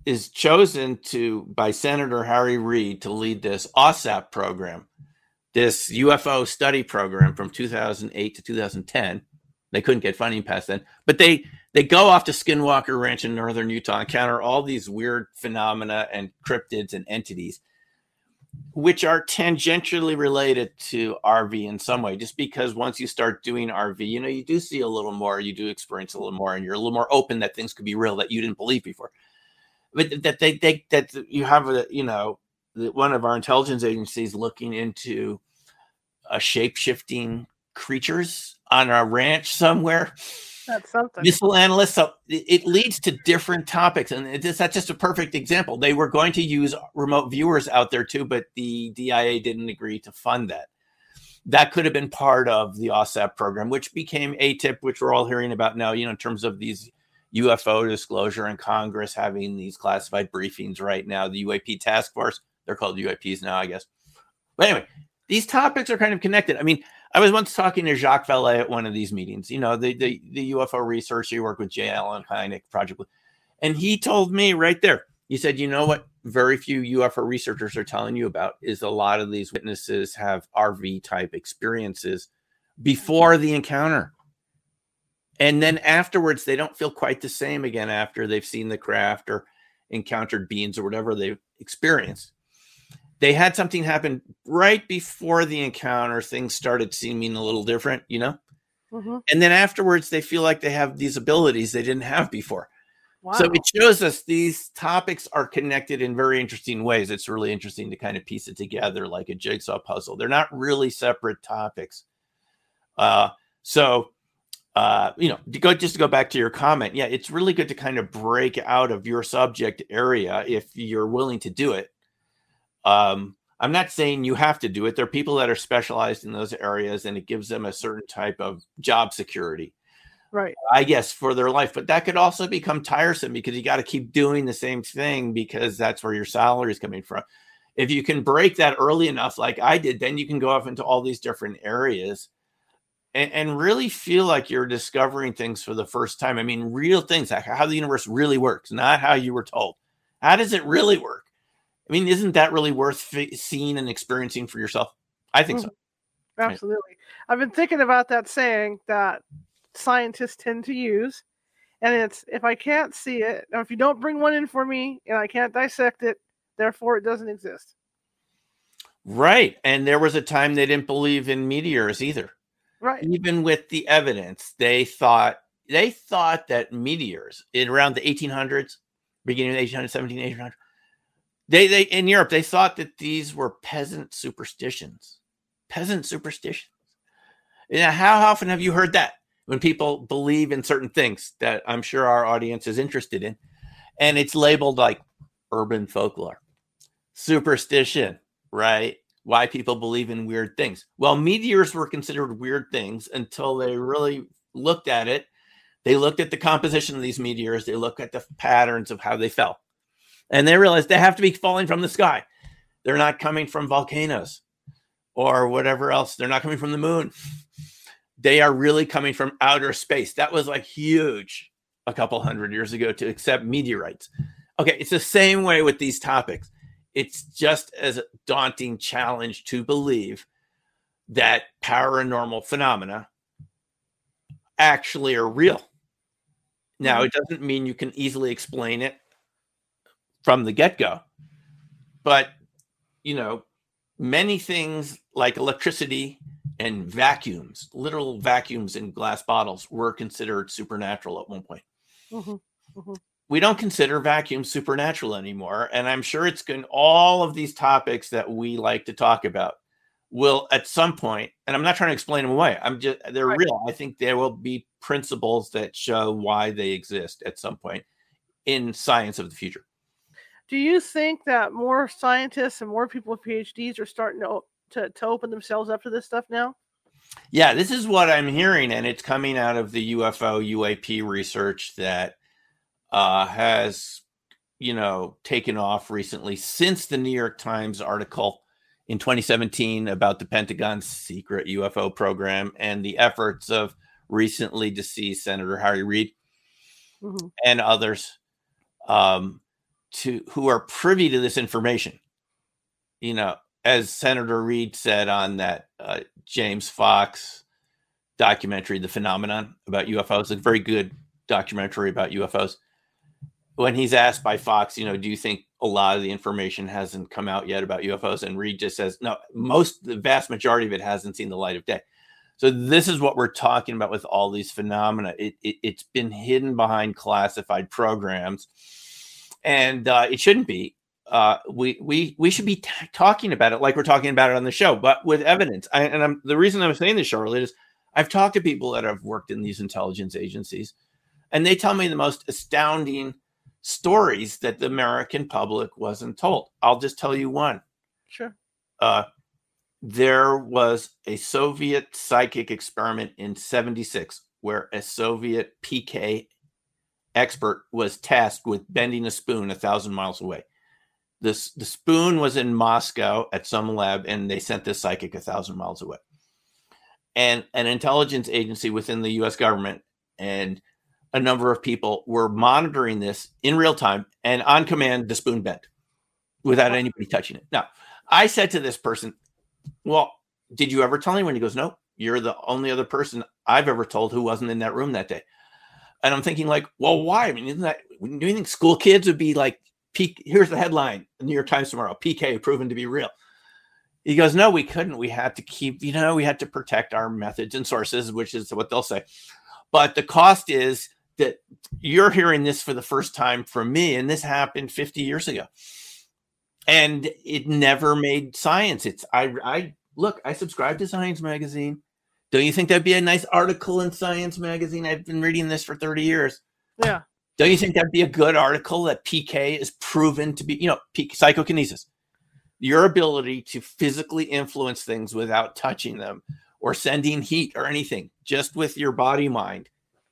is chosen to by Senator Harry Reid to lead this AAWSAP program, this UFO study program from 2008 to 2010. They couldn't get funding past then, but they they go off to Skinwalker Ranch in northern Utah, encounter all these weird phenomena and cryptids and entities, which are tangentially related to RV in some way. Just because once you start doing RV, you know, you do see a little more, you do experience a little more, and you're a little more open that things could be real that you didn't believe before. But that they, they that you have a, you know, one of our intelligence agencies looking into uh, a shape shifting creatures on a ranch somewhere that's something. Missile analysts. So it leads to different topics, and it is, that's just a perfect example. They were going to use remote viewers out there too, but the DIA didn't agree to fund that. That could have been part of the AAWSAP program, which became AATIP, which we're all hearing about now. You know, in terms of these UFO disclosure and Congress having these classified briefings right now. The UAP task force, they're called UIPs now, I guess. But anyway, these topics are kind of connected. I mean, I was once talking to Jacques Vallée at one of these meetings, you know, the, the, the UFO research. He worked with J. Allen Hynek Project. And he told me right there, he said, you know what? Very few UFO researchers are telling you about is a lot of these witnesses have RV type experiences before the encounter. And then afterwards, they don't feel quite the same again after they've seen the craft or encountered beings or whatever they've experienced they had something happen right before the encounter. Things started seeming a little different, you know? Mm-hmm. And then afterwards, they feel like they have these abilities they didn't have before. Wow. So it shows us these topics are connected in very interesting ways. It's really interesting to kind of piece it together like a jigsaw puzzle. They're not really separate topics. Uh, so, uh, you know, to go just to go back to your comment, yeah, it's really good to kind of break out of your subject area if you're willing to do it um, I'm not saying you have to do it. There are people that are specialized in those areas and it gives them a certain type of job security. Right. I guess for their life, but that could also become tiresome because you got to keep doing the same thing because that's where your salary is coming from. If you can break that early enough, like I did, then you can go off into all these different areas and, and really feel like you're discovering things for the first time. I mean, real things, like how the universe really works, not how you were told. How does it really work? I mean, isn't that really worth seeing and experiencing for yourself? I think mm-hmm. so. Absolutely. I've been thinking about that saying that scientists tend to use. And it's if I can't see it, or if you don't bring one in for me and I can't dissect it, therefore it doesn't exist. Right. And there was a time they didn't believe in meteors either. Right. Even with the evidence, they thought they thought that meteors in around the 1800s, beginning of the 1800s, 17, 1800s, they they in Europe they thought that these were peasant superstitions. Peasant superstitions. Yeah, how often have you heard that when people believe in certain things that I'm sure our audience is interested in, and it's labeled like urban folklore, superstition, right? Why people believe in weird things. Well, meteors were considered weird things until they really looked at it. They looked at the composition of these meteors. They looked at the patterns of how they fell and they realize they have to be falling from the sky. They're not coming from volcanoes or whatever else. They're not coming from the moon. They are really coming from outer space. That was like huge a couple hundred years ago to accept meteorites. Okay, it's the same way with these topics. It's just as a daunting challenge to believe that paranormal phenomena actually are real. Now, mm-hmm. it doesn't mean you can easily explain it from the get go, but you know, many things like electricity and vacuums, literal vacuums in glass bottles, were considered supernatural at one point. Mm-hmm. Mm-hmm. We don't consider vacuums supernatural anymore. And I'm sure it's going all of these topics that we like to talk about will at some point, and I'm not trying to explain them away. I'm just they're right. real. I think there will be principles that show why they exist at some point in science of the future. Do you think that more scientists and more people with PhDs are starting to to, to open themselves up to this stuff now? Yeah, this is what I'm hearing, and it's coming out of the UFO UAP research that uh, has, you know, taken off recently since the New York Times article in 2017 about the Pentagon's secret UFO program and the efforts of recently deceased Senator Harry Reid mm-hmm. and others um, to who are privy to this information. You know, as Senator Reid said on that uh, James Fox documentary, The Phenomenon about UFOs, a very good documentary about UFOs. When he's asked by Fox, you know, do you think a lot of the information hasn't come out yet about UFOs? And Reid just says, no, most, the vast majority of it hasn't seen the light of day. So this is what we're talking about with all these phenomena. It, it, has been hidden behind classified programs, and uh, it shouldn't be uh, we we we should be t- talking about it like we're talking about it on the show, but with evidence. I, and I'm, the reason I'm saying this, Charlotte, is I've talked to people that have worked in these intelligence agencies, and they tell me the most astounding stories that the American public wasn't told. I'll just tell you one. Sure. Uh, there was a Soviet psychic experiment in 76 where a Soviet PK expert was tasked with bending a spoon a thousand miles away this the spoon was in Moscow at some lab, and they sent this psychic a thousand miles away. And an intelligence agency within the U.S. government and a number of people were monitoring this in real time and on command. The spoon bent without anybody touching it. Now, I said to this person, "Well, did you ever tell anyone?" He goes, "No, you're the only other person I've ever told who wasn't in that room that day." And I'm thinking, like, well, why? I mean, isn't that? Do you think school kids would be like P- here's the headline New York Times tomorrow PK proven to be real. He goes, No, we couldn't. We had to keep, you know, we had to protect our methods and sources, which is what they'll say. But the cost is that you're hearing this for the first time from me, and this happened 50 years ago. And it never made science. It's I I look, I subscribe to Science Magazine. Don't you think that'd be a nice article in Science Magazine? I've been reading this for 30 years. Yeah. Don't you think that'd be a good article that PK is proven to be, you know, psychokinesis, your ability to physically influence things without touching them or sending heat or anything, just with your body mind,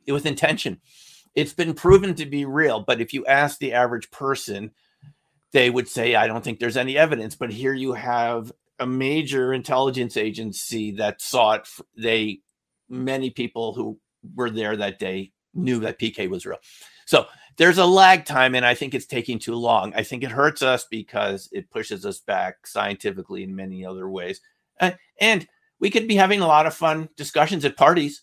with intention. It's been proven to be real. But if you ask the average person, they would say, I don't think there's any evidence. But here you have a major intelligence agency that saw it. They, many people who were there that day knew that PK was real. So there's a lag time, and I think it's taking too long. I think it hurts us because it pushes us back scientifically in many other ways. And we could be having a lot of fun discussions at parties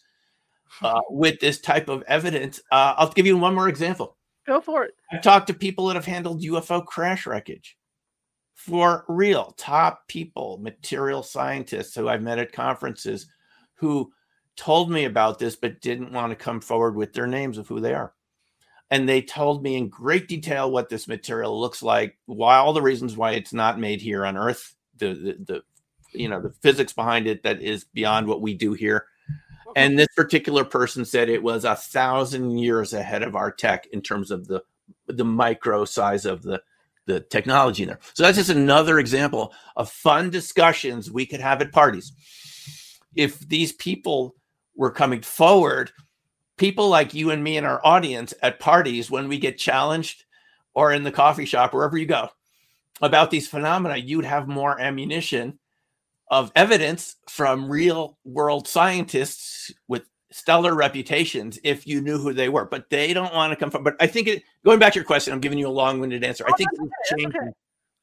uh, with this type of evidence. Uh, I'll give you one more example. Go for it. I've talked to people that have handled UFO crash wreckage for real, top people, material scientists who I've met at conferences who told me about this but didn't want to come forward with their names of who they are and they told me in great detail what this material looks like, why all the reasons why it's not made here on Earth, the the, the you know the physics behind it that is beyond what we do here. And this particular person said it was a thousand years ahead of our tech in terms of the the micro size of the the technology in there. So that's just another example of fun discussions we could have at parties. If these people were coming forward people like you and me and our audience at parties when we get challenged or in the coffee shop, wherever you go, about these phenomena, you'd have more ammunition of evidence from real world scientists with stellar reputations if you knew who they were. But they don't want to come from. But I think it, going back to your question, I'm giving you a long winded answer. Oh, I think it's changing. Okay.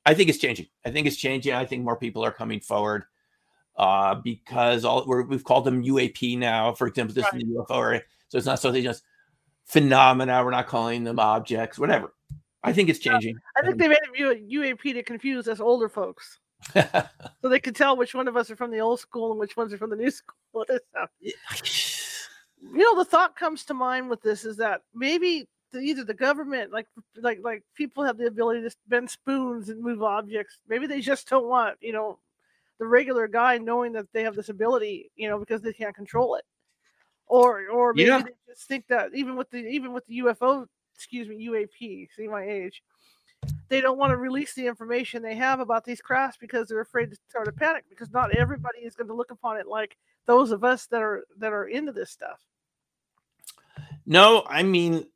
I think it's changing. I think it's changing. I think more people are coming forward. uh, because all we have called them UAP now. For example, this Right. is the UFO area, so it's not something just phenomena. We're not calling them objects, whatever. I think it's changing. I think they made it UAP to confuse us older folks, so they could tell which one of us are from the old school and which ones are from the new school. you know the thought comes to mind with this is that maybe the, either the government like like like people have the ability to bend spoons and move objects. Maybe they just don't want you know the regular guy knowing that they have this ability you know because they can't control it. Or or maybe Yeah. they just think that even with the even with the ufo excuse me uap see my age they don't want to release the information they have about these crafts because they're afraid to start a panic because not everybody is going to look upon it like those of us that are that are into this stuff No, I mean,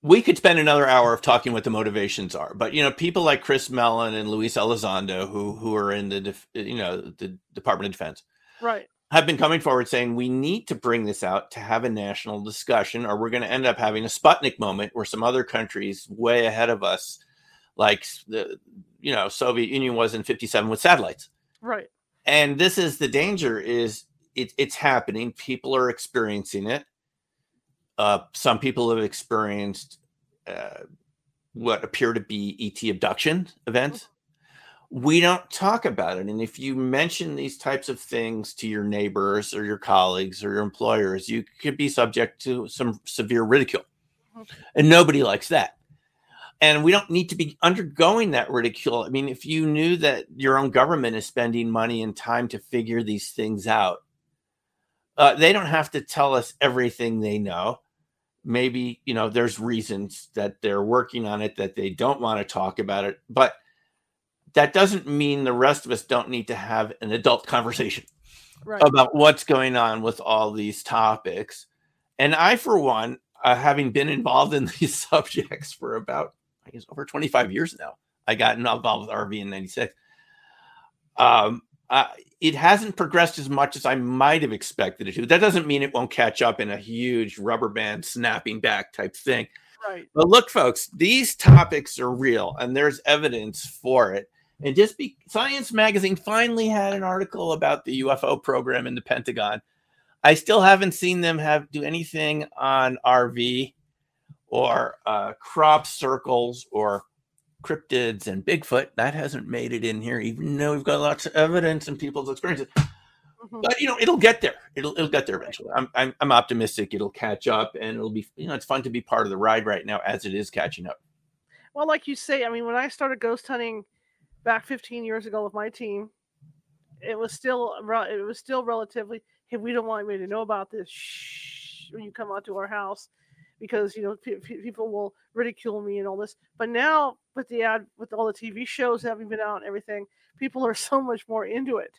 we could spend another hour of talking what the motivations are, but you know, people like Chris Mellon and Luis Elizondo, who who are in the def, you know the Department of Defense, right. have been coming forward saying we need to bring this out to have a national discussion, or we're going to end up having a Sputnik moment where some other countries way ahead of us, like the you know Soviet Union was in '57 with satellites. Right. And this is the danger is it, it's happening. People are experiencing it. Uh, some people have experienced uh, what appear to be et abduction events. We don't talk about it. And if you mention these types of things to your neighbors or your colleagues or your employers you could be subject to some severe ridicule. Mhm. and nobody likes that. And we don't need to be undergoing that ridicule. I mean, if you knew that your own government is spending money and time to figure these things out, uh, they don't have to tell us everything they know. Maybe, you know, there's reasons that they're working on it that they don't want to talk about it, but that doesn't mean the rest of us don't need to have an adult conversation right about what's going on with all these topics. And I, for one, uh, having been involved in these subjects for about, I guess, over 25 years now, I got involved with RV in 96. Um, uh, it hasn't progressed as much as I might have expected it to. That doesn't mean it won't catch up in a huge rubber band snapping back type thing. right But look, folks, these topics are real and there's evidence for it. And just be Science Magazine finally had an article about the UFO program in the Pentagon. I still haven't seen them have do anything on RV or uh, crop circles or cryptids and Bigfoot. That hasn't made it in here, even though we've got lots of evidence and people's experiences. Mhm. But you know, it'll get there. It'll it'll get there eventually. I'm I'm, I'm optimistic it'll catch up and it'll be you know it's fun to be part of the ride right now as it is catching up. well like you say i mean when i started ghost hunting back 15 years ago with my team it was still it was still relatively hey we don't want anybody to know about this Shh, when you come out to our house because you know pe- people will ridicule me and all this but now with the ad with all the tv shows having been out and everything people are so much more into it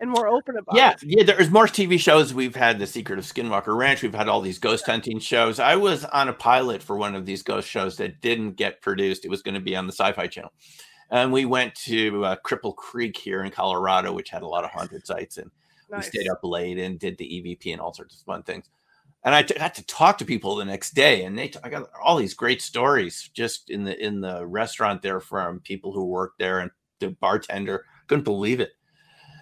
and more open about Yeah, it yeah. There's more TV shows. We've had The Secret of Skinwalker Ranch. We've had all these ghost hunting shows. I was on a pilot for one of these ghost shows that didn't get produced. It was going to be on the Sci-Fi Channel, and we went to uh, Cripple Creek here in Colorado, which had a lot of haunted sites, and nice. we stayed up late and did the EVP and all sorts of fun things. And I got to talk to people the next day, and they t- I got all these great stories just in the in the restaurant there from people who worked there and the bartender couldn't believe it.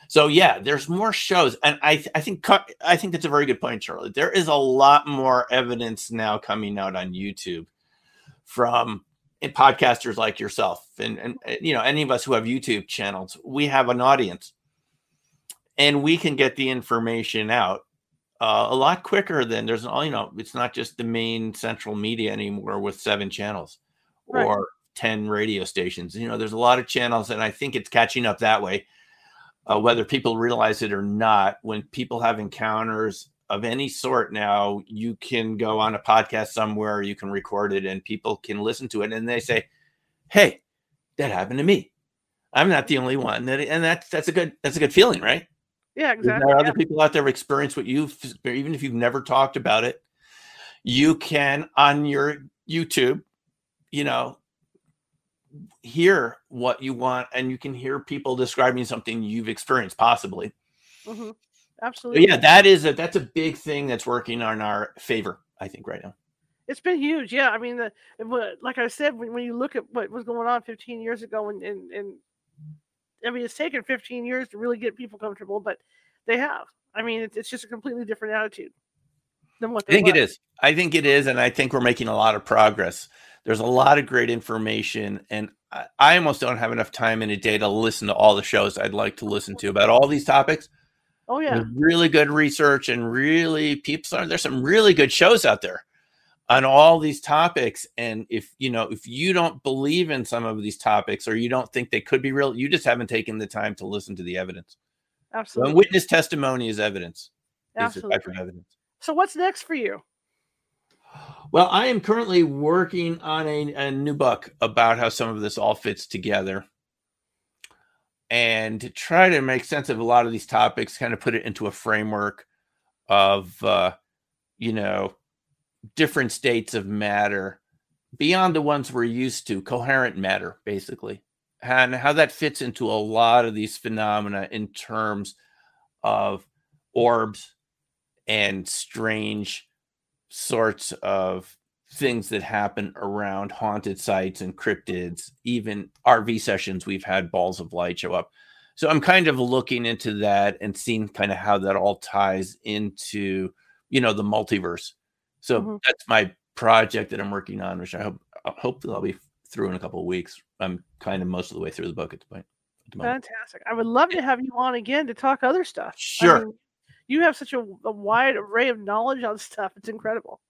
So yeah, there's more shows, and I th- I think I think that's a very good point, Charlie. There is a lot more evidence now coming out on YouTube from eh, podcasters like yourself, and and eh, you know any of us who have YouTube channels. We have an audience, and we can get the information out uh, a lot quicker than there's all you know. It's not just the main central media anymore with seven channels Right. or ten radio stations. You know, there's a lot of channels, and I think it's catching up that way uh, whether people realize it or not, when people have encounters of any sort now, you can go on a podcast somewhere, you can record it, and people can listen to it, and they say, "Hey, that happened to me. I'm not the only one." And that's that's a good that's a good feeling, right? Yeah exactly. There are other people out there who experience what you've, even if you've never talked about it, you can on your YouTube, you know, hear what you want, and you can hear people describing something you've experienced, possibly. Mhm. But absolutely yeah, that is a that's a big thing that's working on our favor, I think, right now. It's been huge, yeah. I mean, the like I said, when, when you look at what was going on 15 years ago, and and, and I mean, it's taken 15 years to really get people comfortable, but they have. I mean, it's, it's just a completely different attitude than what I think was. it is. I think it is, and I think we're making a lot of progress. There's a lot of great information, and I, I almost don't have enough time in a day to listen to all the shows I'd like to listen to about all these topics. Oh yeah, really good research and really people. There's some really good shows out there on all these topics and if you know if you don't believe in some of these topics or you don't think they could be real you just haven't taken the time to listen to the evidence. Absolutely. so witness testimony is evidence absolutely. is evidence. So what's next for you? Well i am currently working on a, a new book about how some of this all fits together. And to try to make sense of a lot of these topics kind of put it into a framework of uh you know different states of matter beyond the ones we're used to, coherent matter, basically, and how that fits into a lot of these phenomena in terms of orbs and strange sorts of things that happen around haunted sites and cryptids, even RV sessions, we've had balls of light show up. So I'm kind of looking into that and seeing kind of how that all ties into, you know, the multiverse so mm-hmm. that's my project that I'm working on, which I hope hopefully I'll be through in a couple of weeks. I'm kind of most of the way through the book at the point. At the Fantastic! I would love to have you on again to talk other stuff. Sure. I mean, you have such a, a, wide array of knowledge on stuff. It's incredible.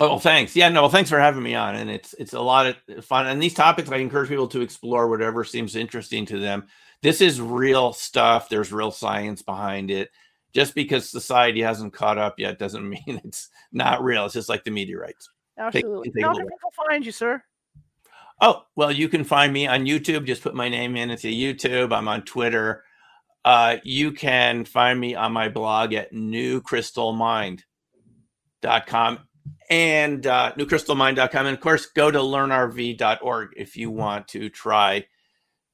Oh, thanks. Yeah, no, thanks for having me on. And it's it's a lot of fun. And these topics, I encourage people to explore whatever seems interesting to them. This is real stuff. There's real science behind it just because society hasn't caught up yet doesn't mean it's not real. It's just like the meteorites. Absolutely. Take, take How can people find you, sir? Oh, well, you can find me on YouTube. Just put my name in into YouTube. I'm on Twitter. Uh, you can find me on my blog at newcrystalmind.com and uh, newcrystalmind.com. And of course, go to learnrv.org if you want to try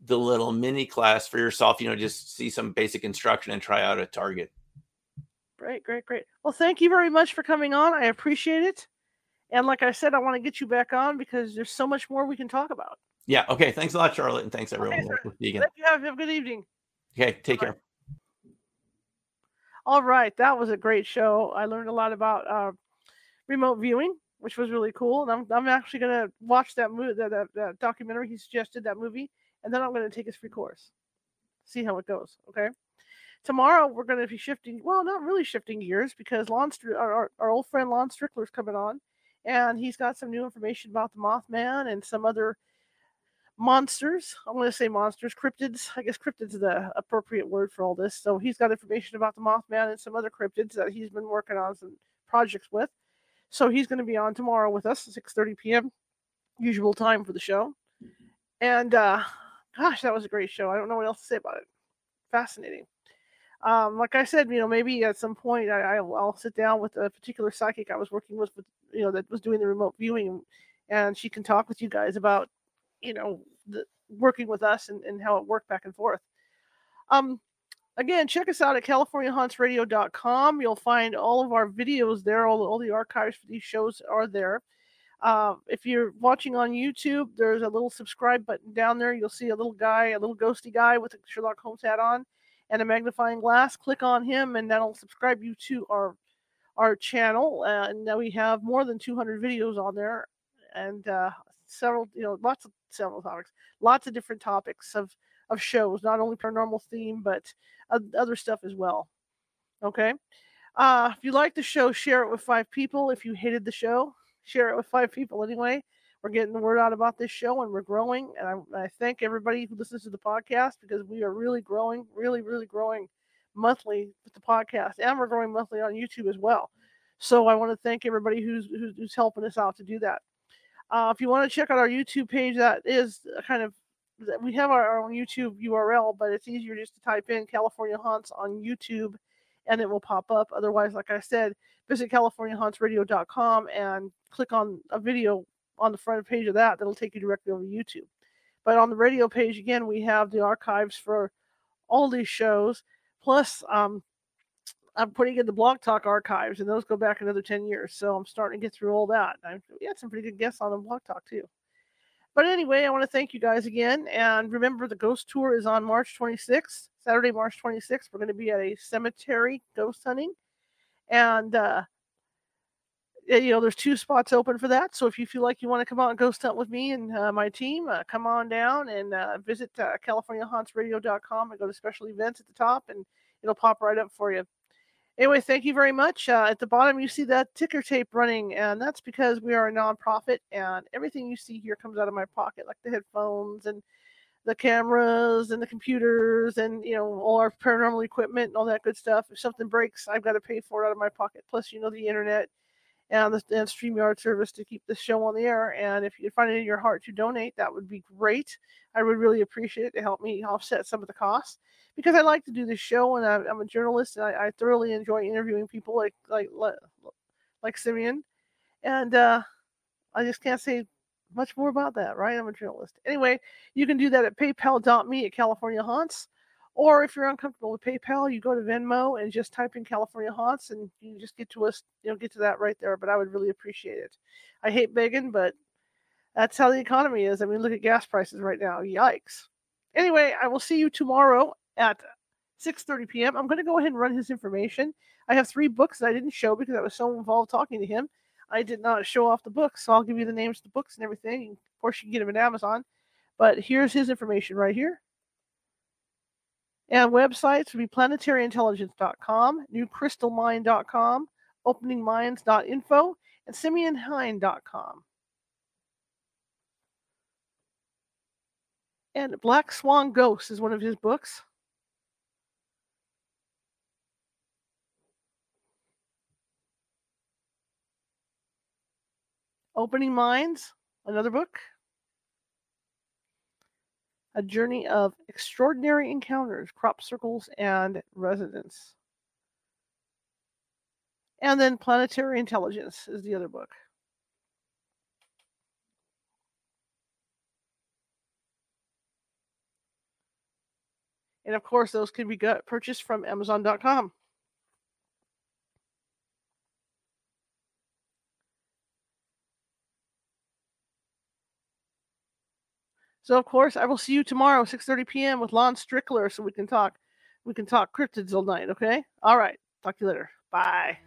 the little mini class for yourself. You know, just see some basic instruction and try out a target. Great, great, great. Well, thank you very much for coming on. I appreciate it. And like I said, I want to get you back on because there's so much more we can talk about. Yeah. Okay. Thanks a lot, Charlotte. And thanks, everyone. Okay, we'll you have, have a good evening. Okay. Take Bye. care. All right. That was a great show. I learned a lot about uh, remote viewing, which was really cool. And I'm, I'm actually going to watch that movie, that, that, that documentary. He suggested that movie. And then I'm going to take his free course, see how it goes. Okay tomorrow we're going to be shifting well not really shifting gears because Lon Str- our, our old friend Lon Strickler's coming on and he's got some new information about the Mothman and some other monsters. I'm going to say monsters, cryptids. I guess cryptids is the appropriate word for all this. So he's got information about the Mothman and some other cryptids that he's been working on some projects with. So he's going to be on tomorrow with us at 6:30 p.m. usual time for the show. And uh gosh, that was a great show. I don't know what else to say about it. Fascinating um, like I said, you know, maybe at some point I, will sit down with a particular psychic I was working with, with, you know, that was doing the remote viewing, and she can talk with you guys about, you know, the, working with us and, and how it worked back and forth. Um, again, check us out at CaliforniaHauntsRadio.com. You'll find all of our videos there. All, all the archives for these shows are there. Uh, if you're watching on YouTube, there's a little subscribe button down there. You'll see a little guy, a little ghosty guy with a Sherlock Holmes hat on and a magnifying glass. Click on him, and that'll subscribe you to our our channel. Uh, and now we have more than 200 videos on there, and uh, several, you know, lots of several topics, lots of different topics of of shows, not only paranormal theme, but other stuff as well. Okay. Uh, if you like the show, share it with five people. If you hated the show, share it with five people anyway we're getting the word out about this show and we're growing. And I, I, thank everybody who listens to the podcast because we are really growing, really, really growing monthly with the podcast, and we're growing monthly on YouTube as well. So I want to thank everybody who's who's, helping us out to do that. Uh, if you want to check out our YouTube page, that is kind of we have our, our own YouTube URL, but it's easier just to type in California Haunts on YouTube and it will pop up. Otherwise, like I said, visit CaliforniaHauntsRadio.com and click on a video on the front page of that that'll take you directly over to YouTube. But on the radio page, again, we have the archives for all these shows. Plus, um, I'm putting in the Blog Talk archives, and those go back another 10 years. So I'm starting to get through all that. I, we had some pretty good guests on the Blog Talk, too. But anyway, I want to thank you guys again. And remember, the ghost tour is on March 26th, Saturday, March 26th. We're going to be at a cemetery ghost hunting. And, uh, you know, there's two spots open for that. So if you feel like you want to come out and ghost hunt with me and uh, my team, uh, come on down and uh, visit uh, CaliforniaHauntsRadio.com and go to special events at the top, and it'll pop right up for you. Anyway, thank you very much. Uh, at the bottom, you see that ticker tape running, and that's because we are a nonprofit, and everything you see here comes out of my pocket, like the headphones and the cameras and the computers and you know all our paranormal equipment and all that good stuff. If something breaks, I've got to pay for it out of my pocket. Plus, you know, the internet and the and StreamYard service to keep the show on the air. And if you find it in your heart to donate, that would be great. I would really appreciate it to help me offset some of the costs because I like to do this show and I'm, I'm a journalist and I, I, thoroughly enjoy interviewing people like like like Simeon, and uh, I just can't say much more about that, right? I'm a journalist. Anyway, you can do that at PayPal.me at California Haunts. Or if you're uncomfortable with PayPal, you go to Venmo and just type in California Haunts and you just get to us, you know, get to that right there. But I would really appreciate it. I hate begging, but that's how the economy is. I mean, look at gas prices right now. Yikes. Anyway, I will see you tomorrow at 6:30 p.m. I'm going to go ahead and run his information. I have three books that I didn't show because I was so involved talking to him. I did not show off the books, so I'll give you the names of the books and everything. Of course, you can get them at Amazon. But here's his information right here. And websites would be planetaryintelligence.com, newcrystalmind.com, openingminds.info, and simeonhein.com. And Black Swan Ghost is one of his books. Opening Minds, another book. A journey of extraordinary encounters, crop circles, and resonance. And then Planetary Intelligence is the other book. And of course, those can be purchased from Amazon.com. So of course, I will see you tomorrow, 6:30 p.m. with Lon Strickler, so we can talk. We can talk cryptids all night. Okay. All right. Talk to you later. Bye.